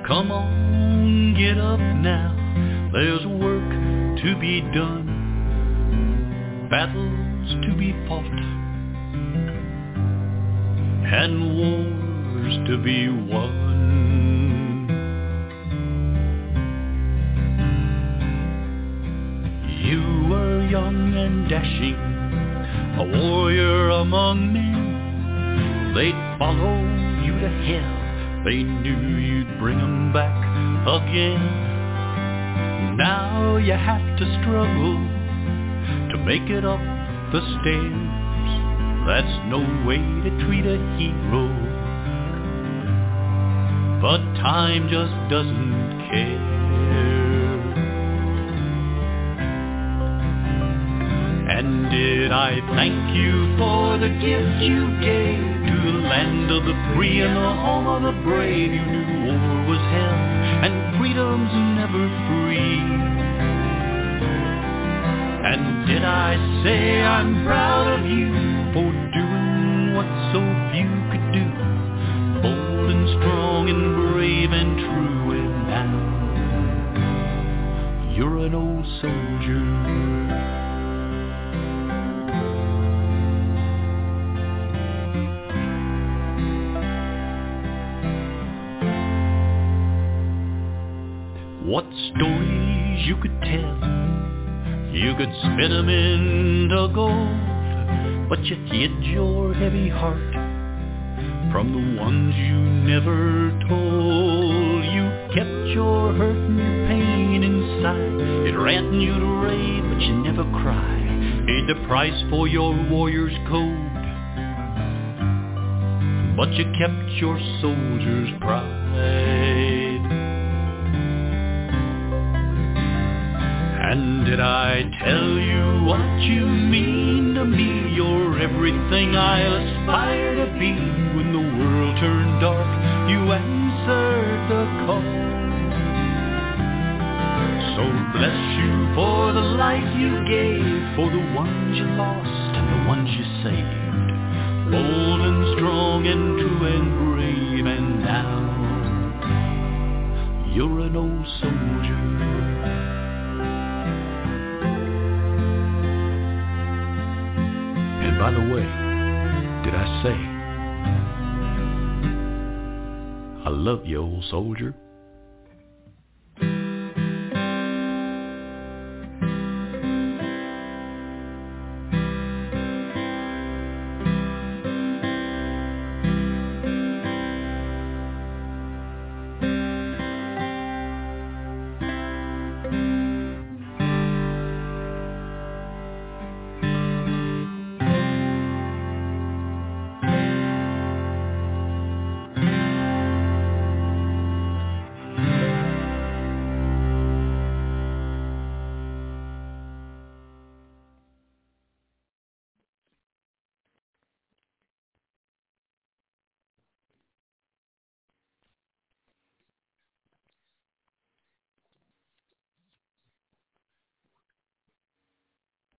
Come on, get up now. There's work to be done. battles to be fought, and wars to be won. You were young and dashing, a warrior among men. They'd follow you to hell. They knew you'd bring 'em back again. Now you have to struggle to make it up the stairs. That's no way to treat a hero. But time just doesn't care. Did I thank you for the gift you gave to the land of the free and the home of the brave? You knew war was hell and freedom's never free. And did I say I'm proud of you for doing what so few could do? Bold and strong and brave and true and now you're an old soldier. What stories you could tell. You could spin spin 'em into gold But you hid your heavy heart From the ones you never told. You kept your hurt and your pain inside. It ran you to rave but you never cried. Paid the price for your warrior's code But you kept your soldier's pride And did I tell you what you mean to me? You're everything I aspire to be. When the world turned dark, you answered the call. So bless you for the life you gave, for the ones you lost and the ones you saved. Bold and strong and true and brave, and now you're an old soldier. By the way, did I say, I love you, old soldier?